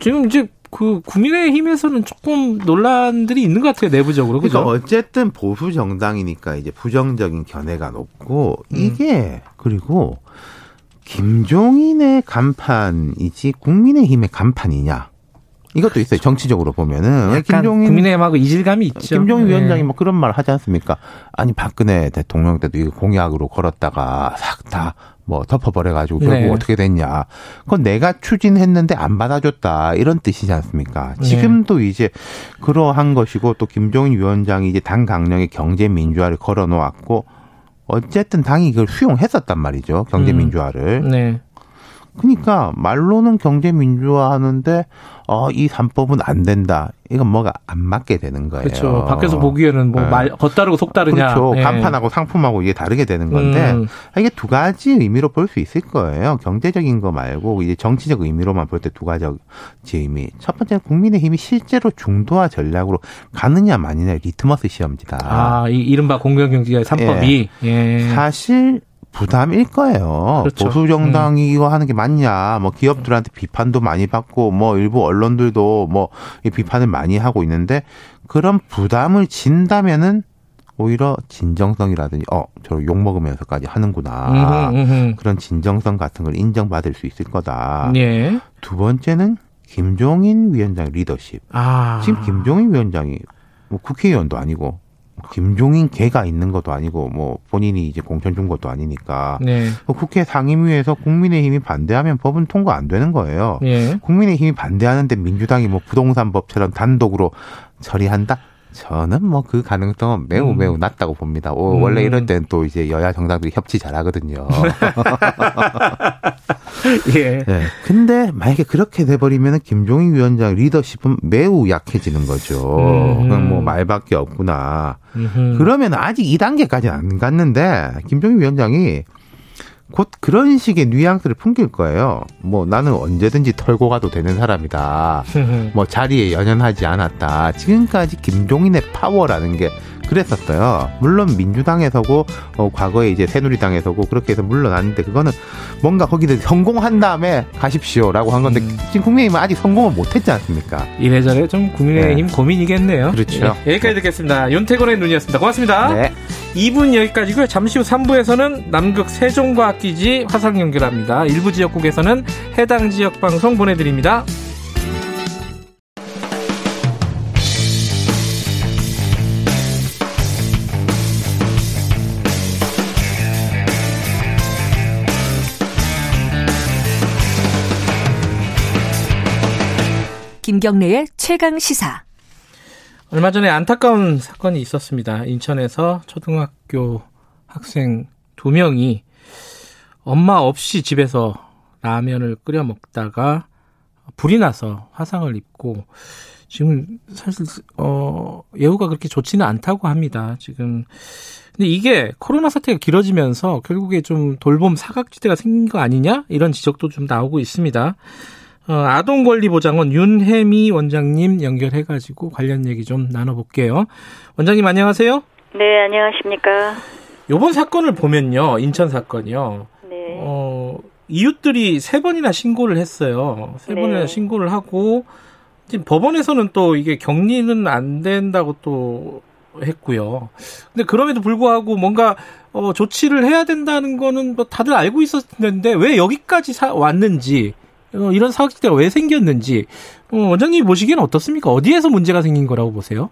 지금 이제 그 국민의힘에서는 조금 논란들이 있는 것 같아요 내부적으로 그죠? 그러니까 어쨌든 보수 정당이니까 이제 부정적인 견해가 높고 음. 이게 그리고 김종인의 간판이지 국민의힘의 간판이냐? 이것도 있어요. 정치적으로 보면은 김종인 국민의힘하고 이질감이 있죠. 김종인 네. 위원장이 뭐 그런 말 하지 않습니까? 아니 박근혜 대통령 때도 이거 공약으로 걸었다가 싹 다 뭐 덮어버려가지고 결국 네. 어떻게 됐냐. 그건 내가 추진했는데 안 받아줬다. 이런 뜻이지 않습니까? 네. 지금도 이제 그러한 것이고 또 김종인 위원장이 이제 당 강령의 경제 민주화를 걸어 놓았고 어쨌든 당이 이걸 수용했었단 말이죠. 경제 민주화를. 음. 네. 그러니까 말로는 경제 민주화 하는데 어, 이 3법은 안 된다. 이건 뭐가 안 맞게 되는 거예요. 그렇죠. 밖에서 보기에는 뭐말 네. 겉다르고 속다르냐. 그렇죠. 네. 간판하고 상품하고 이게 다르게 되는 건데 음. 이게 두 가지 의미로 볼 수 있을 거예요. 경제적인 거 말고 이제 정치적 의미로만 볼 때 두 가지 의미. 첫 번째는 국민의 힘이 실제로 중도화 전략으로 가느냐 마느냐 리트머스 시험지다. 아, 이 이른바 공정경제의 3법이 예. 예. 사실 부담일 거예요. 그렇죠. 보수 정당이 음. 이거 하는 게 맞냐? 뭐 기업들한테 비판도 많이 받고 뭐 일부 언론들도 뭐 비판을 많이 하고 있는데 그런 부담을 진다면은 오히려 진정성이라든지 어저 욕 먹으면서까지 하는구나 음흠, 음흠. 그런 진정성 같은 걸 인정받을 수 있을 거다. 예. 두 번째는 김종인 위원장 리더십. 아. 지금 김종인 위원장이 뭐 국회의원도 아니고 김종인 개가 있는 것도 아니고 뭐 본인이 이제 공천 준 것도 아니니까 네. 뭐 국회 상임위에서 국민의힘이 반대하면 법은 통과 안 되는 거예요. 네. 국민의힘이 반대하는데 민주당이 뭐 부동산법처럼 단독으로 처리한다? 저는 뭐 그 가능성은 매우 음. 매우 낮다고 봅니다. 오, 음. 원래 이럴 땐 또 이제 여야 정당들이 협치 잘하거든요. 예. 네. 근데 만약에 그렇게 돼버리면 김종인 위원장 리더십은 매우 약해지는 거죠. 음. 그냥 뭐 말밖에 없구나. 음흠. 그러면 아직 2단계까지는 안 갔는데 김종인 위원장이 곧 그런 식의 뉘앙스를 풍길 거예요. 뭐 나는 언제든지 털고 가도 되는 사람이다. 뭐 자리에 연연하지 않았다. 지금까지 김종인의 파워라는 게 그랬었어요. 물론 민주당에서고 어, 과거에 이제 새누리당에서고 그렇게 해서 물러났는데 그거는 뭔가 거기서 성공한 다음에 가십시오라고 한 건데 음. 지금 국민의힘은 아직 성공을 못했지 않습니까? 이래저래 좀 국민의힘 네. 고민이겠네요. 그렇죠. 네, 여기까지 듣겠습니다. 윤태곤의 눈이었습니다. 고맙습니다. 네. 2부 여기까지고요. 잠시 후 3부에서는 남극 세종과학기지 화상 연결합니다. 일부 지역국에서는 해당 지역 방송 보내드립니다. 김경래의 최강 시사. 얼마 전에 안타까운 사건이 있었습니다. 인천에서 초등학교 학생 두 명이 엄마 없이 집에서 라면을 끓여 먹다가 불이 나서 화상을 입고 지금 사실 어 예후가 그렇게 좋지는 않다고 합니다. 지금 근데 이게 코로나 사태가 길어지면서 결국에 좀 돌봄 사각지대가 생긴 거 아니냐 이런 지적도 좀 나오고 있습니다. 어, 아동권리보장원 윤혜미 원장님 연결해가지고 관련 얘기 좀 나눠볼게요. 원장님 안녕하세요. 네, 안녕하십니까. 요번 사건을 보면요, 인천 사건이요. 네. 어, 이웃들이 세 번이나 신고를 했어요. 세 네. 번이나 신고를 하고, 지금 법원에서는 또 이게 격리는 안 된다고 또 했고요. 근데 그럼에도 불구하고 뭔가 어, 조치를 해야 된다는 거는 뭐 다들 알고 있었는데 왜 여기까지 사, 왔는지 어, 이런 사각지대가 왜 생겼는지 어, 원장님이 보시기에는 어떻습니까? 어디에서 문제가 생긴 거라고 보세요?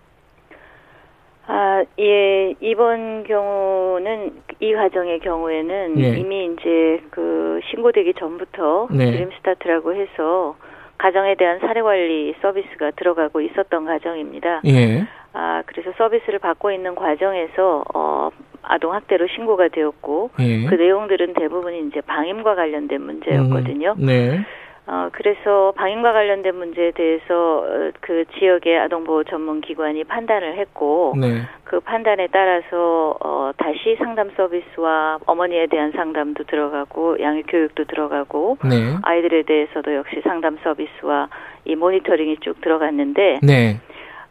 아, 예, 이번 경우는 이 가정의 경우에는 예. 이미 이제 그 신고되기 전부터 네. 드림 스타트라고 해서 가정에 대한 사례 관리 서비스가 들어가고 있었던 가정입니다. 예. 아, 그래서 서비스를 받고 있는 과정에서 어 아동 학대로 신고가 되었고 예. 그 내용들은 대부분 이제 방임과 관련된 문제였거든요. 음, 네. 어, 그래서 방임과 관련된 문제에 대해서 어, 그 지역의 아동보호 전문 기관이 판단을 했고 네. 그 판단에 따라서 어, 다시 상담 서비스와 어머니에 대한 상담도 들어가고 양육 교육도 들어가고 네. 아이들에 대해서도 역시 상담 서비스와 이 모니터링이 쭉 들어갔는데 네.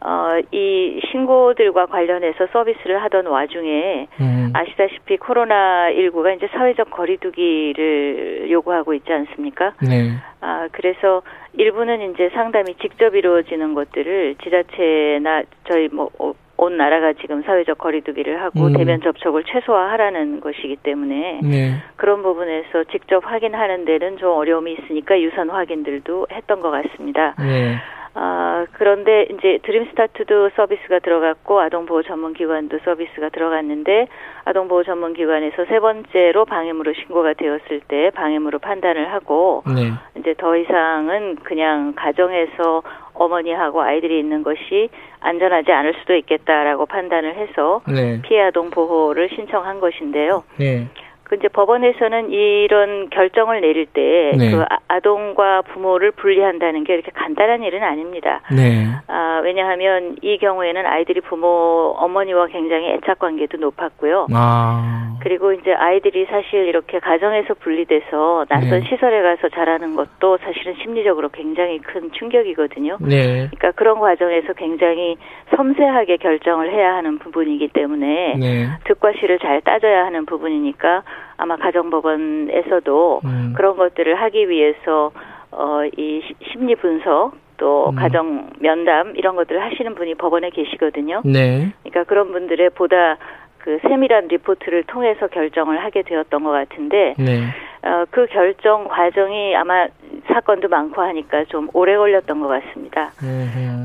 어, 이 신고들과 관련해서 서비스를 하던 와중에 음. 아시다시피 코로나19가 이제 사회적 거리두기를 요구하고 있지 않습니까? 네. 아, 그래서 일부는 이제 상담이 직접 이루어지는 것들을 지자체나 저희 뭐, 어, 온 나라가 지금 사회적 거리두기를 하고 음. 대면 접촉을 최소화하라는 것이기 때문에 네. 그런 부분에서 직접 확인하는 데는 좀 어려움이 있으니까 유선 확인들도 했던 것 같습니다. 네. 아, 그런데 이제 드림스타트도 서비스가 들어갔고 아동보호 전문기관도 서비스가 들어갔는데 아동보호 전문기관에서 세 번째로 방임으로 신고가 되었을 때 방임으로 판단을 하고 네. 이제 더 이상은 그냥 가정에서 어머니하고 아이들이 있는 것이 안전하지 않을 수도 있겠다라고 판단을 해서 네. 피해 아동 보호를 신청한 것인데요. 네. 그 이제 법원에서는 이런 결정을 내릴 때그 네. 그 아동과 부모를 분리한다는 게 이렇게 간단한 일은 아닙니다. 네. 아, 왜냐하면 이 경우에는 아이들이 부모 어머니와 굉장히 애착 관계도 높았고요. 아. 그리고 이제 아이들이 사실 이렇게 가정에서 분리돼서 낯선 네. 시설에 가서 자라는 것도 사실은 심리적으로 굉장히 큰 충격이거든요. 네. 그러니까 그런 과정에서 굉장히 섬세하게 결정을 해야 하는 부분이기 때문에 네. 득과 실을 잘 따져야 하는 부분이니까 아마 가정법원에서도 음. 그런 것들을 하기 위해서 어, 이 심리 분석 또 음. 가정 면담 이런 것들을 하시는 분이 법원에 계시거든요. 네. 그러니까 그런 분들의 보다 그 세밀한 리포트를 통해서 결정을 하게 되었던 것 같은데 네. 어, 그 결정 과정이 아마 사건도 많고 하니까 좀 오래 걸렸던 것 같습니다.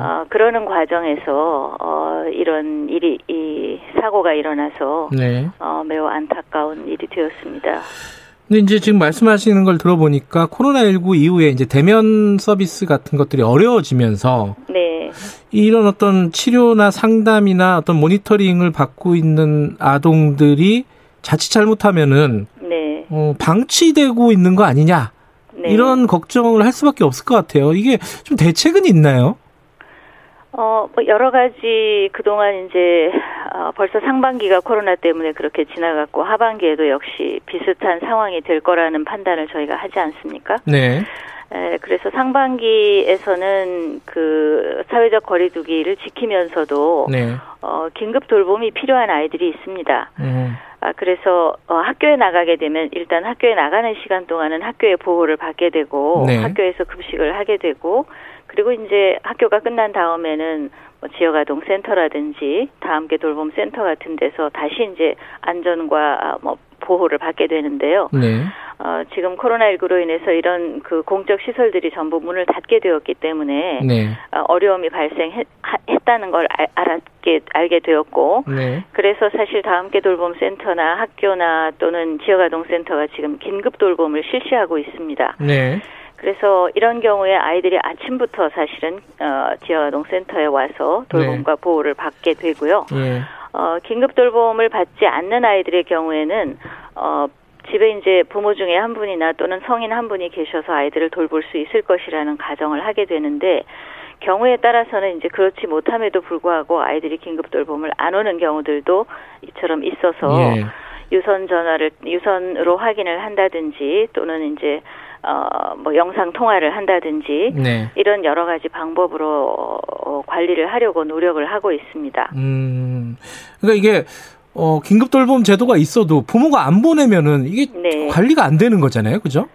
어, 그러는 과정에서 어, 이런 일이 이 사고가 일어나서 네. 어, 매우 안타까운 일이 되었습니다. 근데 이제 지금 말씀하시는 걸 들어보니까 코로나19 이후에 이제 대면 서비스 같은 것들이 어려워지면서 네. 이런 어떤 치료나 상담이나 어떤 모니터링을 받고 있는 아동들이 자칫 잘못하면은 네. 어, 방치되고 있는 거 아니냐 네. 이런 걱정을 할 수밖에 없을 것 같아요. 이게 좀 대책은 있나요? 어, 뭐 여러 가지 그동안 이제 어, 벌써 상반기가 코로나 때문에 그렇게 지나갔고 하반기에도 역시 비슷한 상황이 될 거라는 판단을 저희가 하지 않습니까? 네. 에, 그래서 상반기에서는 그 사회적 거리두기를 지키면서도 네. 어, 긴급 돌봄이 필요한 아이들이 있습니다. 음. 아, 그래서 어, 학교에 나가게 되면 일단 학교에 나가는 시간 동안은 학교의 보호를 받게 되고 네. 학교에서 급식을 하게 되고 그리고 이제 학교가 끝난 다음에는 뭐 지역아동 센터라든지 다함께 돌봄 센터 같은 데서 다시 이제 안전과 아, 뭐 보호를 받게 되는데요. 네. 어, 지금 코로나19로 인해서 이런 그 공적 시설들이 전부 문을 닫게 되었기 때문에 네. 어, 어려움이 발생했다는 걸 알, 알았게 알게 되었고 네. 그래서 사실 다함께 돌봄 센터나 학교나 또는 지역아동 센터가 지금 긴급 돌봄을 실시하고 있습니다. 네. 그래서 이런 경우에 아이들이 아침부터 사실은 어, 지역아동센터에 와서 돌봄과 네. 보호를 받게 되고요. 네. 어, 긴급 돌봄을 받지 않는 아이들의 경우에는 어, 집에 이제 부모 중에 한 분이나 또는 성인 한 분이 계셔서 아이들을 돌볼 수 있을 것이라는 가정을 하게 되는데 경우에 따라서는 이제 그렇지 못함에도 불구하고 아이들이 긴급 돌봄을 안 오는 경우들도 이처럼 있어서 예. 유선 전화를 유선으로 확인을 한다든지 또는 이제 어, 뭐 영상 통화를 한다든지 네. 이런 여러 가지 방법으로 어, 관리를 하려고 노력을 하고 있습니다. 음, 그러니까 이게 어, 긴급 돌봄 제도가 있어도 부모가 안 보내면은 이게 네. 관리가 안 되는 거잖아요, 그죠?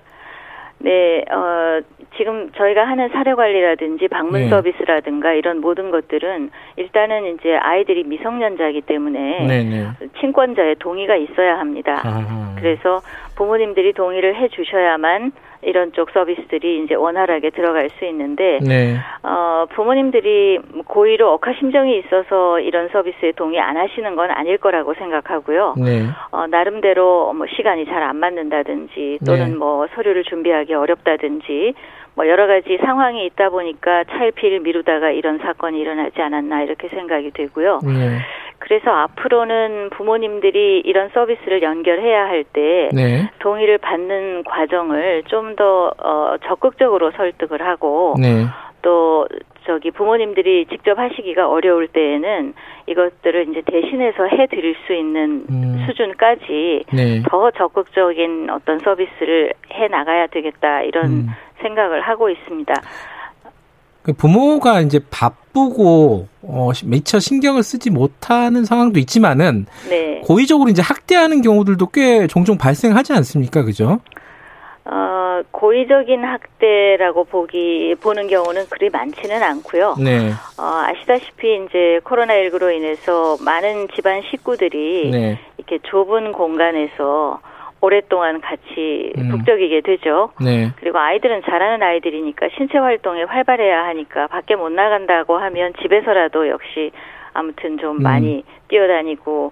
네, 어, 지금 저희가 하는 사례 관리라든지 방문 네. 서비스라든가 이런 모든 것들은 일단은 이제 아이들이 미성년자이기 때문에 네, 네. 친권자의 동의가 있어야 합니다. 아하. 그래서 부모님들이 동의를 해 주셔야만 이런 쪽 서비스들이 이제 원활하게 들어갈 수 있는데 네. 어, 부모님들이 고의로 억하심정이 있어서 이런 서비스에 동의 안 하시는 건 아닐 거라고 생각하고요. 네. 어, 나름대로 뭐 시간이 잘 안 맞는다든지 또는 네. 뭐 서류를 준비하기 어렵다든지 뭐 여러 가지 상황이 있다 보니까 차일피일 미루다가 이런 사건이 일어나지 않았나 이렇게 생각이 되고요. 네. 그래서 앞으로는 부모님들이 이런 서비스를 연결해야 할때 네. 동의를 받는 과정을 좀 더 어, 적극적으로 설득을 하고 네. 또 저기 부모님들이 직접 하시기가 어려울 때에는 이것들을 이제 대신해서 해 드릴 수 있는 음. 수준까지 네. 더 적극적인 어떤 서비스를 해 나가야 되겠다 이런 음. 생각을 하고 있습니다. 그 부모가 이제 바쁘고 어, 미처 신경을 쓰지 못하는 상황도 있지만은 네. 고의적으로 이제 학대하는 경우들도 꽤 종종 발생하지 않습니까, 그죠? 어, 고의적인 학대라고 보기 보는 경우는 그리 많지는 않고요. 네. 어, 아시다시피 이제 코로나19로 인해서 많은 집안 식구들이 네. 이렇게 좁은 공간에서 오랫동안 같이 음. 북적이게 되죠. 네. 그리고 아이들은 잘하는 아이들이니까 신체 활동에 활발해야 하니까 밖에 못 나간다고 하면 집에서라도 역시 아무튼 좀 음. 많이 뛰어다니고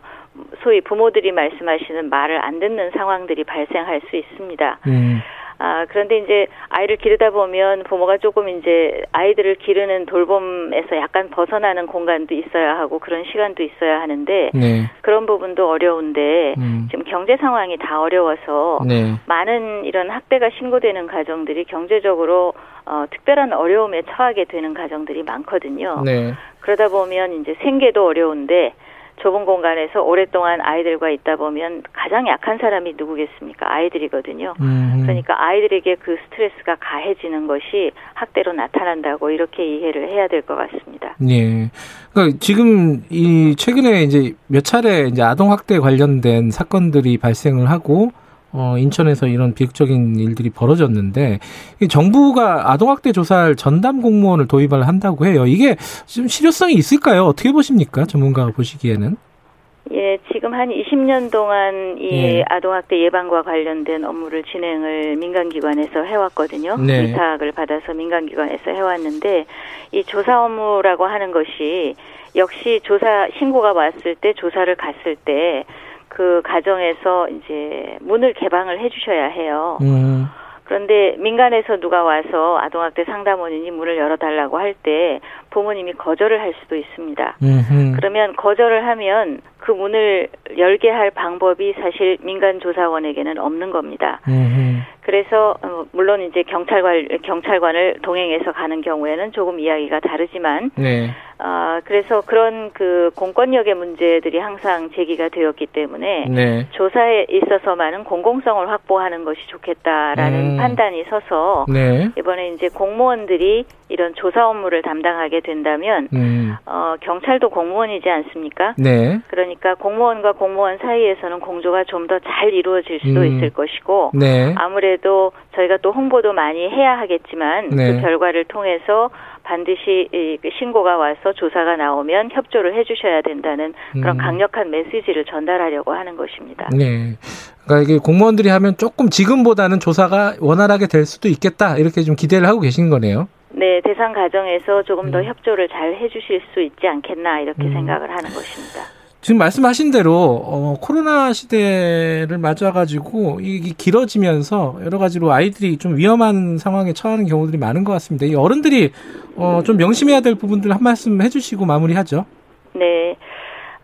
소위 부모들이 말씀하시는 말을 안 듣는 상황들이 발생할 수 있습니다. 음. 아, 그런데 이제 아이를 기르다 보면 부모가 조금 이제 아이들을 기르는 돌봄에서 약간 벗어나는 공간도 있어야 하고 그런 시간도 있어야 하는데 네. 그런 부분도 어려운데 음. 지금 경제 상황이 다 어려워서 네. 많은 이런 학대가 신고되는 가정들이 경제적으로 어, 특별한 어려움에 처하게 되는 가정들이 많거든요. 네. 그러다 보면 이제 생계도 어려운데 좁은 공간에서 오랫동안 아이들과 있다 보면 가장 약한 사람이 누구겠습니까? 아이들이거든요. 음. 그러니까 아이들에게 그 스트레스가 가해지는 것이 학대로 나타난다고 이렇게 이해를 해야 될 것 같습니다. 예. 그러니까 지금 이 최근에 이제 몇 차례 이제 아동 학대 관련된 사건들이 발생을 하고 어, 인천에서 이런 비극적인 일들이 벌어졌는데 정부가 아동학대 조사할 전담 공무원을 도입을 한다고 해요. 이게 좀 실효성이 있을까요? 어떻게 보십니까? 전문가가 보시기에는? 예, 지금 한 20년 동안 이 예. 아동학대 예방과 관련된 업무를 진행을 민간기관에서 해왔거든요. 네. 위탁을 받아서 민간기관에서 해왔는데 이 조사 업무라고 하는 것이 역시 조사 신고가 왔을 때 조사를 갔을 때 그 가정에서 이제 문을 개방을 해주셔야 해요. 음. 그런데 민간에서 누가 와서 아동학대 상담원이 문을 열어달라고 할 때 부모님이 거절을 할 수도 있습니다. 음흠. 그러면 거절을 하면 그 문을 열게 할 방법이 사실 민간 조사원에게는 없는 겁니다. 음흠. 그래서 어, 물론 이제 경찰관 경찰관을 동행해서 가는 경우에는 조금 이야기가 다르지만 네. 어, 그래서 그런 그 공권력의 문제들이 항상 제기가 되었기 때문에 네. 조사에 있어서만은 공공성을 확보하는 것이 좋겠다라는 음. 판단이 서서 네. 이번에 이제 공무원들이 이런 조사 업무를 담당하게 된다면 음. 어, 경찰도 공무원이지 않습니까? 네. 그 러니까 공무원과 공무원 사이에서는 공조가 좀 더 잘 이루어질 수도 음. 있을 것이고 네. 아무래도 저희가 또 홍보도 많이 해야 하겠지만 네. 그 결과를 통해서 반드시 그 신고가 와서 조사가 나오면 협조를 해주셔야 된다는 그런 음. 강력한 메시지를 전달하려고 하는 것입니다. 네. 그러니까 이게 공무원들이 하면 조금 지금보다는 조사가 원활하게 될 수도 있겠다 이렇게 좀 기대를 하고 계신 거네요. 네, 대상 가정에서 조금 더 음. 협조를 잘 해주실 수 있지 않겠나 이렇게 음. 생각을 하는 것입니다. 지금 말씀하신 대로 어, 코로나 시대를 맞아가지고 이게 길어지면서 여러 가지로 아이들이 좀 위험한 상황에 처하는 경우들이 많은 것 같습니다. 이 어른들이 어, 좀 명심해야 될 부분들 한 말씀 해주시고 마무리하죠. 네,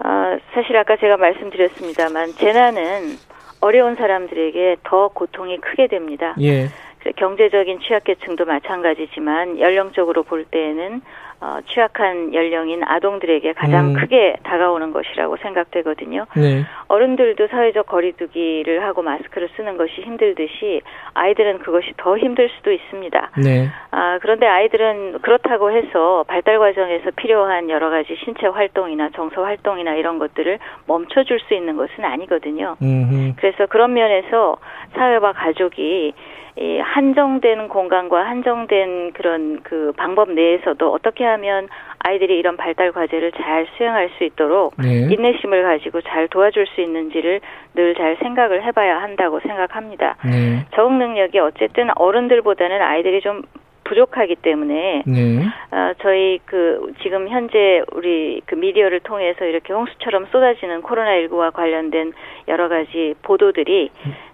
어, 사실 아까 제가 말씀드렸습니다만 재난은 어려운 사람들에게 더 고통이 크게 됩니다. 예. 경제적인 취약계층도 마찬가지지만 연령적으로 볼 때에는 어, 취약한 연령인 아동들에게 가장 음. 크게 다가오는 것이라고 생각되거든요. 네. 어른들도 사회적 거리두기를 하고 마스크를 쓰는 것이 힘들듯이 아이들은 그것이 더 힘들 수도 있습니다. 네. 아, 그런데 아이들은 그렇다고 해서 발달 과정에서 필요한 여러 가지 신체 활동이나 정서 활동이나 이런 것들을 멈춰줄 수 있는 것은 아니거든요. 음흠. 그래서 그런 면에서 사회와 가족이 이 한정된 공간과 한정된 그런 그 방법 내에서도 어떻게 하면 아이들이 이런 발달 과제를 잘 수행할 수 있도록 네. 인내심을 가지고 잘 도와줄 수 있는지를 늘 잘 생각을 해봐야 한다고 생각합니다. 네. 적응 능력이 어쨌든 어른들보다는 아이들이 좀 부족하기 때문에 네. 어, 저희 그 지금 현재 우리 그 미디어를 통해서 이렇게 홍수처럼 쏟아지는 코로나 19와 관련된 여러 가지 보도들이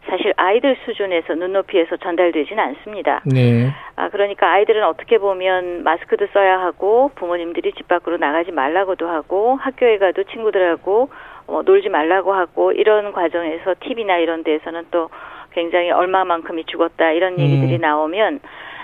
사실 아이들 수준에서 눈높이에서 전달되지는 않습니다. 네. 아 그러니까 아이들은 어떻게 보면 마스크도 써야 하고 부모님들이 집 밖으로 나가지 말라고도 하고 학교에 가도 친구들하고 어, 놀지 말라고 하고 이런 과정에서 TV나 이런 데에서는 또 굉장히 얼마만큼이 죽었다 이런 얘기들이 음. 나오면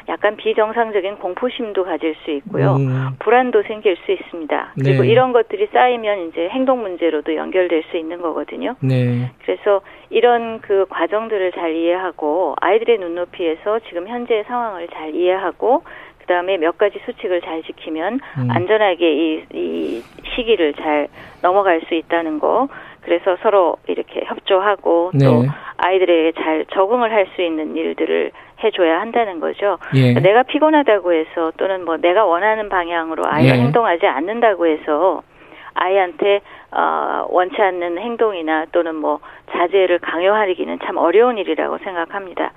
약간 비정상적인 공포심도 가질 수 있고요. 음. 불안도 생길 수 있습니다. 그리고 네. 이런 것들이 쌓이면 이제 행동 문제로도 연결될 수 있는 거거든요. 네. 그래서 이런 그 과정들을 잘 이해하고 아이들의 눈높이에서 지금 현재 상황을 잘 이해하고 그다음에 몇 가지 수칙을 잘 지키면 음. 안전하게 이, 이 시기를 잘 넘어갈 수 있다는 거. 그래서 서로 이렇게 협조하고 네. 또 아이들에게 잘 적응을 할 수 있는 일들을 해줘야 한다는 거죠. 예. 내가 피곤하다고 해서 또는 뭐 내가 원하는 방향으로 아이가 예. 행동하지 않는다고 해서 아이한테 어, 원치 않는 행동이나 또는 뭐 자제를 강요하기는 참 어려운 일이라고 생각합니다.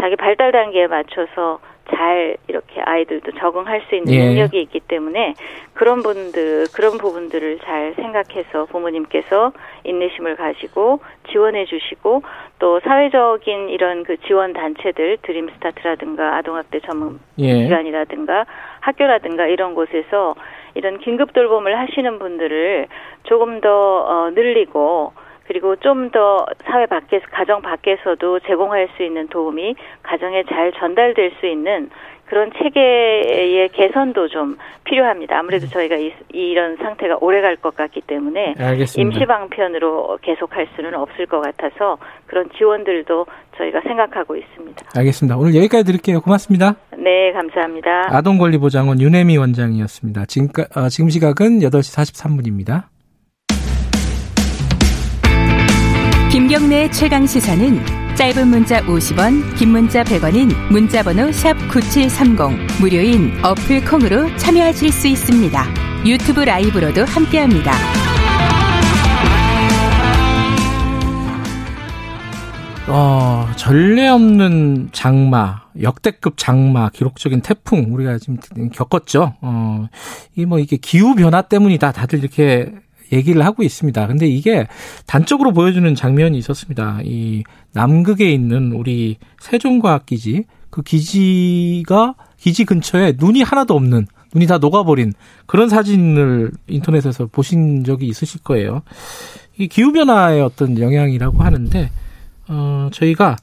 자기 발달 단계에 맞춰서 잘 이렇게 아이들도 적응할 수 있는 예. 능력이 있기 때문에 그런 분들 그런 부분들을 잘 생각해서 부모님께서 인내심을 가지고 지원해 주시고 또 사회적인 이런 그 지원 단체들 드림 스타트라든가 아동학대 전문 예. 기관이라든가 학교라든가 이런 곳에서 이런 긴급 돌봄을 하시는 분들을 조금 더 어, 늘리고 그리고 좀 더 사회 밖에서 가정 밖에서도 제공할 수 있는 도움이 가정에 잘 전달될 수 있는 그런 체계의 개선도 좀 필요합니다. 아무래도 저희가 이, 이런 상태가 오래 갈 것 같기 때문에 알겠습니다. 임시 방편으로 계속할 수는 없을 것 같아서 그런 지원들도 저희가 생각하고 있습니다. 알겠습니다. 오늘 여기까지 드릴게요. 고맙습니다. 네, 감사합니다. 아동권리보장원 윤혜미 원장이었습니다. 지금, 어, 지금 시각은 8시 43분입니다. 김경래 최강 시사는 짧은 문자 50원, 긴 문자 100원인 문자번호 샵 9730 무료인 어플 콩으로 참여하실 수 있습니다. 유튜브 라이브로도 함께합니다. 어, 전례 없는 장마, 역대급 장마, 기록적인 태풍 우리가 지금 겪었죠. 어, 이 뭐 이게 기후 변화 때문이다. 다들 이렇게 얘기를 하고 있습니다. 근데 이게 단적으로 보여주는 장면이 있었습니다. 이 남극에 있는 우리 세종과학기지 그 기지가 기지 근처에 눈이 하나도 없는 눈이 다 녹아버린 그런 사진을 인터넷에서 보신 적이 있으실 거예요. 이 기후 변화의 어떤 영향이라고 하는데 어 저희가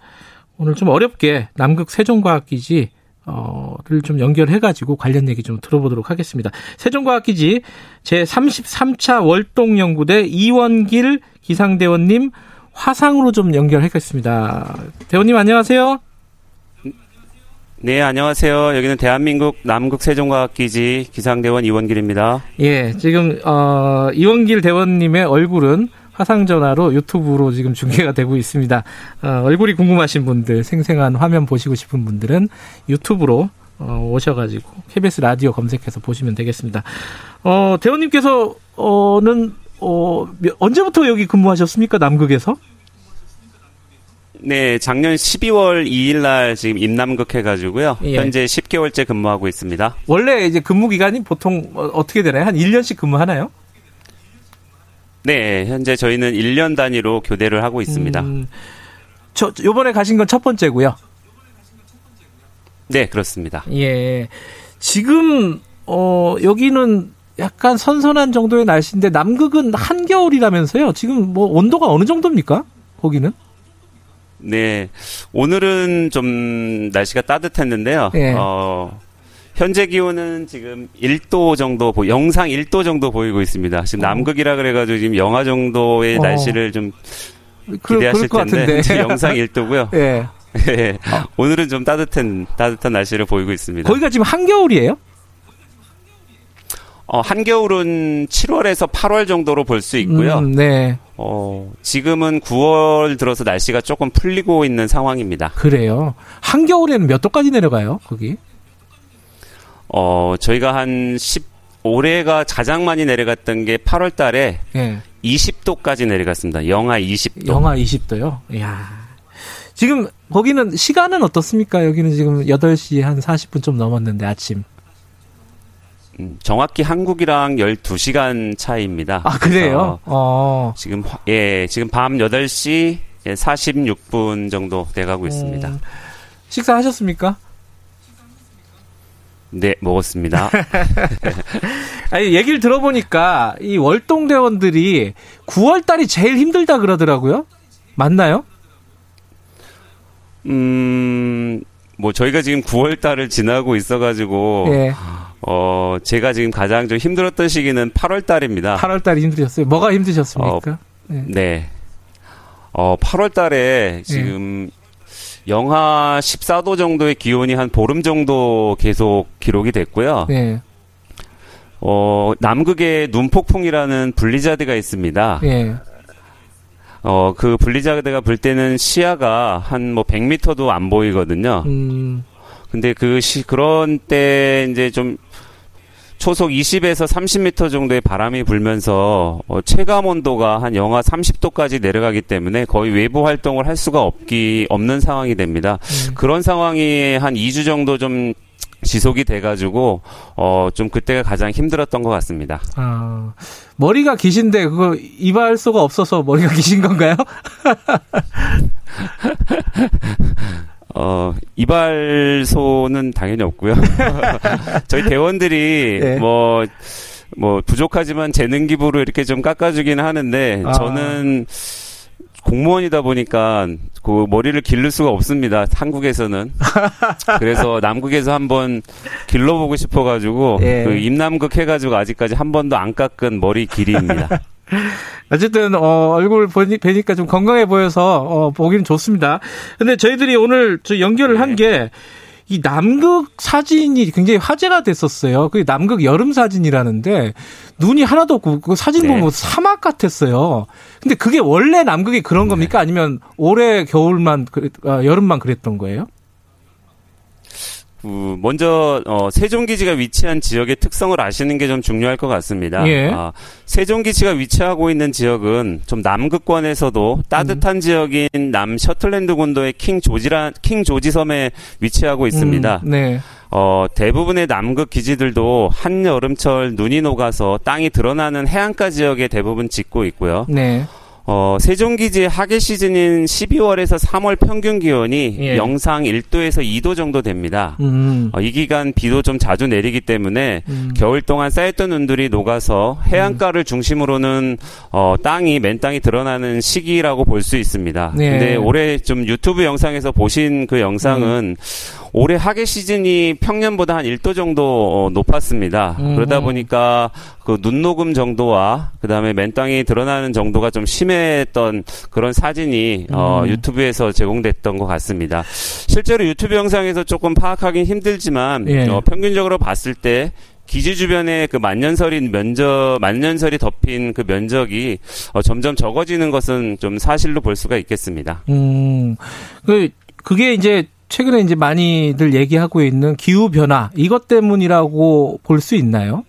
오늘 좀 어렵게 남극 세종과학기지 어,를 좀 연결해 가지고 관련 얘기 좀 들어보도록 하겠습니다. 세종과학기지 제 33차 월동 연구대 이원길 기상대원님 화상으로 좀 연결하겠습니다. 대원님 안녕하세요. 네, 안녕하세요. 여기는 대한민국 남극 세종과학기지 기상대원 이원길입니다. 예, 지금 어, 이원길 대원님의 얼굴은 화상 전화로 유튜브로 지금 중계가 되고 있습니다. 어, 얼굴이 궁금하신 분들, 생생한 화면 보시고 싶은 분들은 유튜브로 어, 오셔가지고 KBS 라디오 검색해서 보시면 되겠습니다. 어, 대원님께서는 어, 언제부터 여기 근무하셨습니까? 남극에서? 네, 작년 12월 2일 날 지금 임남극 해가지고요. 예. 현재 10개월째 근무하고 있습니다. 원래 이제 근무 기간이 보통 어, 어떻게 되나요? 한 1년씩 근무하나요? 네, 현재 저희는 1년 단위로 교대를 하고 있습니다. 음, 저 요번에 가신 건 첫 번째고요. 네, 그렇습니다. 예. 지금 어 여기는 약간 선선한 정도의 날씨인데 남극은 한겨울이라면서요. 지금 뭐 온도가 어느 정도입니까? 거기는? 네. 오늘은 좀 날씨가 따뜻했는데요. 예. 어 현재 기온은 지금 1도 정도, 영상 1도 정도 보이고 있습니다. 지금 어. 남극이라 그래가지고 지금 영하 정도의 어. 날씨를 좀 기대하실 그, 텐데 영상 1도고요. 예. 예. 어. 오늘은 좀 따뜻한 따뜻한 날씨를 보이고 있습니다. 거기가 지금 한겨울이에요? 어, 한겨울은 7월에서 8월 정도로 볼 수 있고요. 음, 네. 어, 지금은 9월 들어서 날씨가 조금 풀리고 있는 상황입니다. 그래요. 한겨울에는 몇 도까지 내려가요, 거기? 어, 저희가 한 10, 올해가 가장 많이 내려갔던 게 8월 달에 예. 20도까지 내려갔습니다. 영하 20도. 영하 20도요? 이야. 지금 거기는 시간은 어떻습니까? 여기는 지금 8시 한 40분 좀 넘었는데 아침. 음, 정확히 한국이랑 12시간 차이입니다. 아, 그래요? 어. 지금 예, 지금 밤 8시 46분 정도 돼 가고 있습니다. 음, 식사하셨습니까? 네, 먹었습니다. 아니, 얘기를 들어보니까 이 월동대원들이 9월 달이 제일 힘들다 그러더라고요. 맞나요? 음, 뭐 저희가 지금 9월 달을 지나고 있어가지고, 예. 어, 제가 지금 가장 좀 힘들었던 시기는 8월 달입니다. 8월 달이 힘드셨어요? 뭐가 힘드셨습니까? 어, 네. 네. 어, 8월 달에 지금 예. 영하 14도 정도의 기온이 한 보름 정도 계속 기록이 됐고요. 네. 어, 남극에 눈폭풍이라는 블리자드가 있습니다. 네. 어, 그 블리자드가 불 때는 시야가 한 뭐 100m도 안 보이거든요. 음. 근데 그 시, 그런 때 이제 좀 초속 20에서 30m 정도의 바람이 불면서 어, 체감 온도가 한 영하 30도까지 내려가기 때문에 거의 외부 활동을 할 수가 없기 없는 상황이 됩니다. 음. 그런 상황이 한 2주 정도 좀 지속이 돼가지고 어 좀 그때가 가장 힘들었던 것 같습니다. 아 머리가 기신데 그거 이발소가 없어서 머리가 기신 건가요? 어, 이발소는 당연히 없고요. 저희 대원들이 네. 뭐, 뭐, 부족하지만 재능 기부로 이렇게 좀 깎아주기는 하는데, 아. 저는 공무원이다 보니까 그 머리를 기를 수가 없습니다. 한국에서는. 그래서 남극에서 한번 길러보고 싶어가지고, 예. 그 임남극 해가지고 아직까지 한 번도 안 깎은 머리 길이입니다. 어쨌든 어, 얼굴 보니, 뵈니까 좀 건강해 보여서 어, 보기는 좋습니다. 근데 저희들이 오늘 저 연결을 한게 이 남극 사진이 굉장히 화제가 됐었어요. 그 남극 여름 사진이라는데 눈이 하나도 없고 그 사진 보면 네. 사막 같았어요. 근데 그게 원래 남극이 그런 겁니까? 네. 아니면 올해 겨울만 아, 여름만 그랬던 거예요? 그 먼저 어, 세종기지가 위치한 지역의 특성을 아시는 게 좀 중요할 것 같습니다. 예. 아, 세종기지가 위치하고 있는 지역은 좀 남극권에서도 따뜻한 음. 지역인 남 셔틀랜드 군도의 킹 조지라 킹 조지 섬에 위치하고 있습니다. 음, 네. 어, 대부분의 남극 기지들도 한여름철 눈이 녹아서 땅이 드러나는 해안가 지역에 대부분 짓고 있고요. 네. 어, 세종기지의 하계 시즌인 12월에서 3월 평균 기온이 예. 영상 1도에서 2도 정도 됩니다. 음. 어, 이 기간 비도 좀 자주 내리기 때문에 음. 겨울 동안 쌓였던 눈들이 녹아서 해안가를 중심으로는 어, 땅이 맨 땅이 드러나는 시기라고 볼 수 있습니다. 네. 근데 올해 좀 유튜브 영상에서 보신 그 영상은 음. 올해 하계 시즌이 평년보다 한 1도 정도 어, 높았습니다. 음. 그러다 보니까 그 눈녹음 정도와 그다음에 맨 땅이 드러나는 정도가 좀 심했던 그런 사진이 어, 음. 어, 유튜브에서 제공됐던 것 같습니다. 실제로 유튜브 영상에서 조금 파악하기는 힘들지만 예. 어, 평균적으로 봤을 때 기지 주변에 그 만년설이 면적 만년설이 덮인 그 면적이 어, 점점 적어지는 것은 좀 사실로 볼 수가 있겠습니다. 음, 그 그게 이제 최근에 이제 많이들 얘기하고 있는 기후 변화 이것 때문이라고 볼 수 있나요?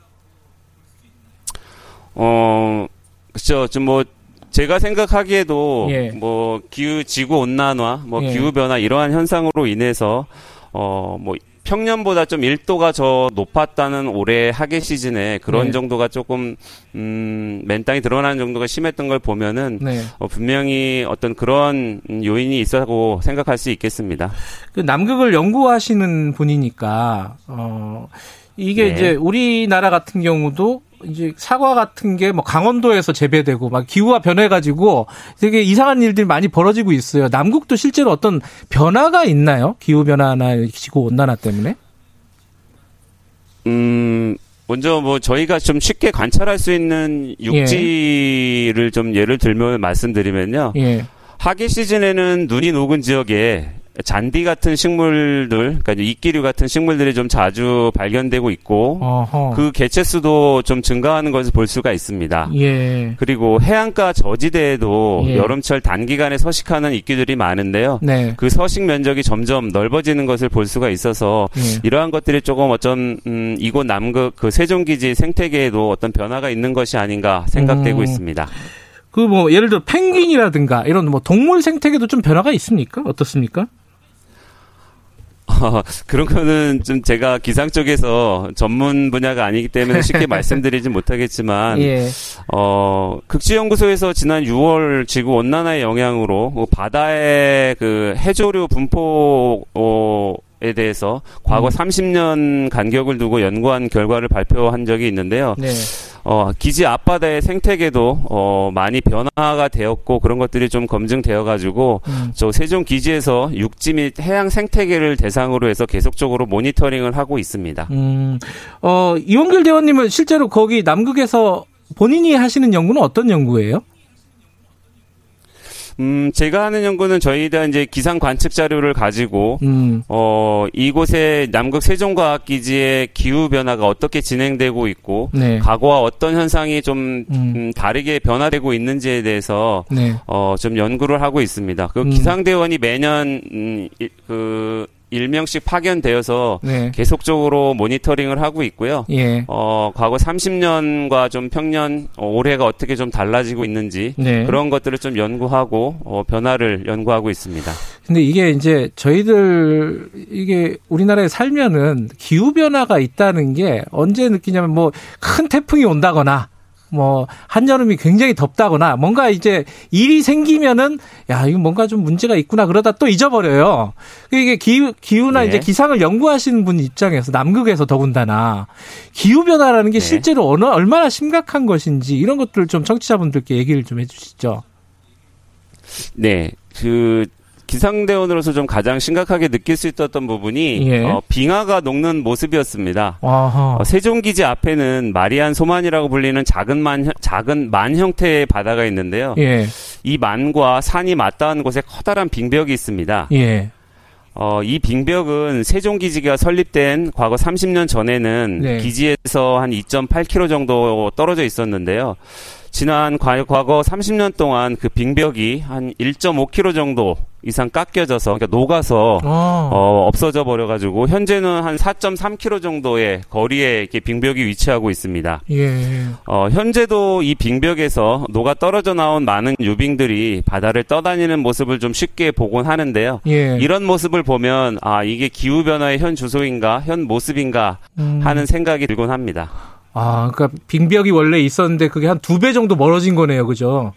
어, 그렇죠. 좀뭐 제가 생각하기에도 예. 뭐 기후 지구 온난화, 뭐 예. 기후 변화 이러한 현상으로 인해서 어뭐 평년보다 좀 1도가 더 높았다는 올해 하계 시즌에 그런 네. 정도가 조금 음, 맨땅이 드러나는 정도가 심했던 걸 보면은 네. 어, 분명히 어떤 그런 요인이 있었고 생각할 수 있겠습니다. 그 남극을 연구하시는 분이니까 어 이게 네. 이제 우리나라 같은 경우도 이제 사과 같은 게 뭐 강원도에서 재배되고 막 기후가 변해가지고 되게 이상한 일들이 많이 벌어지고 있어요. 남국도 실제로 어떤 변화가 있나요? 기후 변화나 지구 온난화 때문에? 음. 먼저 뭐 저희가 좀 쉽게 관찰할 수 있는 육지를 예. 좀 예를 들면 말씀드리면요. 예. 하계 시즌에는 눈이 녹은 지역에 잔디 같은 식물들, 그러니까 이끼류 같은 식물들이 좀 자주 발견되고 있고 어허. 그 개체 수도 좀 증가하는 것을 볼 수가 있습니다. 예. 그리고 해안가 저지대에도 예. 여름철 단기간에 서식하는 이끼들이 많은데요. 네. 그 서식 면적이 점점 넓어지는 것을 볼 수가 있어서 예. 이러한 것들이 조금 어떤 음, 이곳 남극 그 세종기지 생태계에도 어떤 변화가 있는 것이 아닌가 생각되고 음. 있습니다. 그 뭐 예를 들어 펭귄이라든가 이런 뭐 동물 생태계도 좀 변화가 있습니까? 어떻습니까? 어, 그런 거는 좀 제가 기상 쪽에서 전문 분야가 아니기 때문에 쉽게 말씀드리지 못하겠지만, 예. 어, 극지연구소에서 지난 6월 지구 온난화의 영향으로 뭐 바다의 그 해조류 분포, 어, 에 대해서 과거 음. 30년 간격을 두고 연구한 결과를 발표한 적이 있는데요. 네. 어, 기지 앞바다의 생태계도 어, 많이 변화가 되었고 그런 것들이 좀 검증되어 가지고 음. 저 세종 기지에서 육지 및 해양 생태계를 대상으로 해서 계속적으로 모니터링을 하고 있습니다. 음. 어, 이원길 대원님은 실제로 거기 남극에서 본인이 하시는 연구는 어떤 연구예요? 음, 제가 하는 연구는 저희가 이제 기상 관측 자료를 가지고 음. 어, 이곳의 남극 세종과학기지의 기후 변화가 어떻게 진행되고 있고 네. 과거와 어떤 현상이 좀 음. 음, 다르게 변화되고 있는지에 대해서 네. 어, 좀 연구를 하고 있습니다. 그 음. 기상대원이 매년 음, 그 1명씩 파견되어서 네. 계속적으로 모니터링을 하고 있고요. 예. 어, 과거 30년과 좀 평년 어, 올해가 어떻게 좀 달라지고 있는지 네. 그런 것들을 좀 연구하고 어, 변화를 연구하고 있습니다. 근데 이게 이제 저희들 이게 우리나라에 살면은 기후 변화가 있다는 게 언제 느끼냐면 뭐 큰 태풍이 온다거나 뭐 한여름이 굉장히 덥다거나 뭔가 이제 일이 생기면은 야 이거 뭔가 좀 문제가 있구나 그러다 또 잊어버려요. 이게 기후 기후나 네. 이제 기상을 연구하시는 분 입장에서 남극에서 더군다나 기후 변화라는 게 네. 실제로 어느 얼마나 심각한 것인지 이런 것들 좀 청취자분들께 얘기를 좀 해주시죠. 네, 그 기상대원으로서 좀 가장 심각하게 느낄 수 있었던 부분이 예. 어, 빙하가 녹는 모습이었습니다. 어, 세종기지 앞에는 마리안 소만이라고 불리는 작은 만 작은 만 형태의 바다가 있는데요. 예. 이 만과 산이 맞닿은 곳에 커다란 빙벽이 있습니다. 예. 어, 이 빙벽은 세종기지가 설립된 과거 30년 전에는 네. 기지에서 한 2.8km 정도 떨어져 있었는데요. 지난 과거 30년 동안 그 빙벽이 한 1.5km 정도 이상 깎여져서 그러니까 녹아서 아. 어, 없어져 버려 가지고 현재는 한 4.3km 정도의 거리에 이렇게 빙벽이 위치하고 있습니다. 예. 어, 현재도 이 빙벽에서 녹아 떨어져 나온 많은 유빙들이 바다를 떠다니는 모습을 좀 쉽게 보곤 하는데요. 예. 이런 모습을 보면 아 이게 기후 변화의 현 주소인가 현 모습인가 음. 하는 생각이 들곤 합니다. 아, 그러니까 빙벽이 원래 있었는데 그게 한 두 배 정도 멀어진 거네요, 그죠?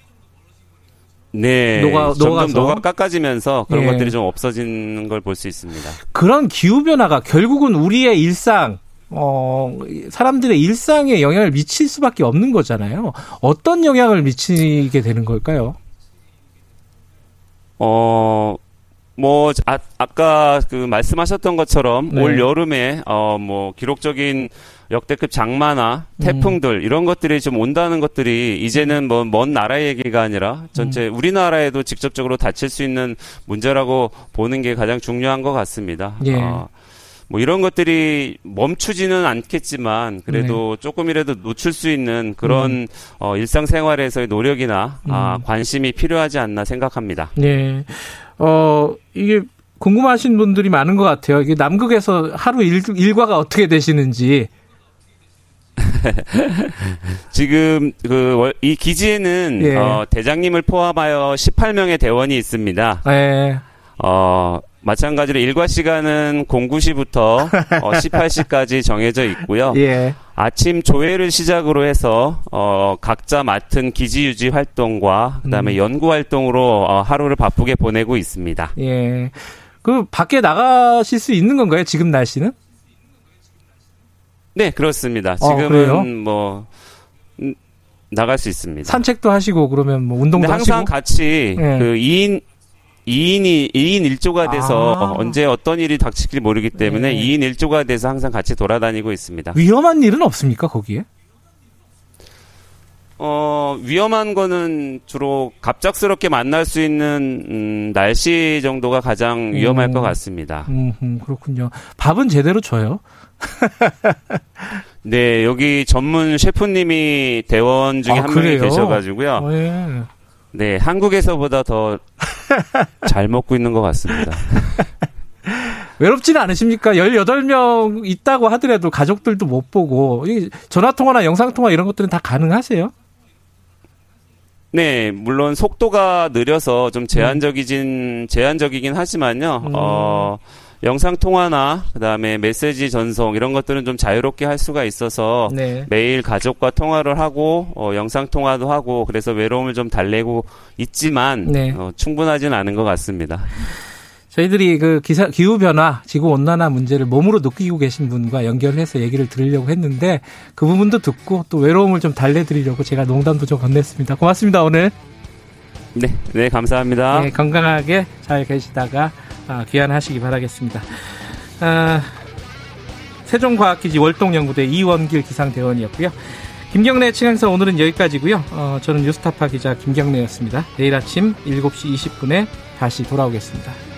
네, 녹아, 점점 녹아 깎아지면서 그런 예. 것들이 좀 없어지는 걸 볼 수 있습니다. 그런 기후 변화가 결국은 우리의 일상, 어, 사람들의 일상에 영향을 미칠 수밖에 없는 거잖아요. 어떤 영향을 미치게 되는 걸까요? 어, 뭐, 아, 아까 그 말씀하셨던 것처럼 네. 올 여름에, 어, 뭐, 기록적인 역대급 장마나 음. 태풍들 음. 이런 것들이 좀 온다는 것들이 이제는 뭐 먼 나라 얘기가 아니라 전체 음. 우리나라에도 직접적으로 닥칠 수 있는 문제라고 보는 게 가장 중요한 것 같습니다. 예. 어, 뭐 이런 것들이 멈추지는 않겠지만 그래도 네. 조금이라도 놓칠 수 있는 그런 음. 어, 일상생활에서의 노력이나 음. 아, 관심이 필요하지 않나 생각합니다. 네. 어, 이게 궁금하신 분들이 많은 것 같아요. 이게 남극에서 하루 일, 일과가 어떻게 되시는지. 지금 그 이 기지에는 예. 어, 대장님을 포함하여 18명의 대원이 있습니다. 예. 어 마찬가지로 일과 시간은 09시부터 어, 18시까지 정해져 있고요. 예. 아침 조회를 시작으로 해서 어, 각자 맡은 기지 유지 활동과 그다음에 음. 연구 활동으로 어, 하루를 바쁘게 보내고 있습니다. 예. 그 밖에 나가실 수 있는 건가요? 지금 날씨는? 네, 그렇습니다. 어, 지금은 어, 뭐 음, 나갈 수 있습니다. 산책도 하시고 그러면 뭐 운동도 항상 하시고? 같이 네. 그 2인 2인이 2인 1조가 돼서 아. 언제 어떤 일이 닥칠지 모르기 때문에 네. 2인 1조가 돼서 항상 같이 돌아다니고 있습니다. 위험한 일은 없습니까, 거기에? 어, 위험한 거는 주로 갑작스럽게 만날 수 있는 음, 날씨 정도가 가장 위험할 음. 것 같습니다. 음, 음, 그렇군요. 밥은 제대로 줘요? 네, 여기 전문 셰프님이 대원 중에 아, 한 그래요? 명이 계셔가지고요. 어, 예. 네, 한국에서보다 더 잘 먹고 있는 것 같습니다. 외롭지는 않으십니까? 18명 있다고 하더라도 가족들도 못 보고, 전화통화나 영상통화 이런 것들은 다 가능하세요? 네, 물론 속도가 느려서 좀 제한적이진, 제한적이긴 하지만요, 음. 어, 영상 통화나 그다음에 메시지 전송 이런 것들은 좀 자유롭게 할 수가 있어서 네. 매일 가족과 통화를 하고 어, 영상 통화도 하고 그래서 외로움을 좀 달래고 있지만 네. 어, 충분하지는 않은 것 같습니다. 저희들이 그 기사, 기후 변화, 지구 온난화 문제를 몸으로 느끼고 계신 분과 연결해서 얘기를 들으려고 했는데 그 부분도 듣고 또 외로움을 좀 달래드리려고 제가 농담도 좀 건넸습니다. 고맙습니다 오늘. 네, 네 감사합니다. 네, 건강하게 잘 계시다가 아, 귀환하시기 바라겠습니다. 아, 세종과학기지 월동연구대 이원길 기상대원이었고요. 김경래 칭항사 오늘은 여기까지고요. 어, 저는 뉴스타파 기자 김경래였습니다. 내일 아침 7시 20분에 다시 돌아오겠습니다.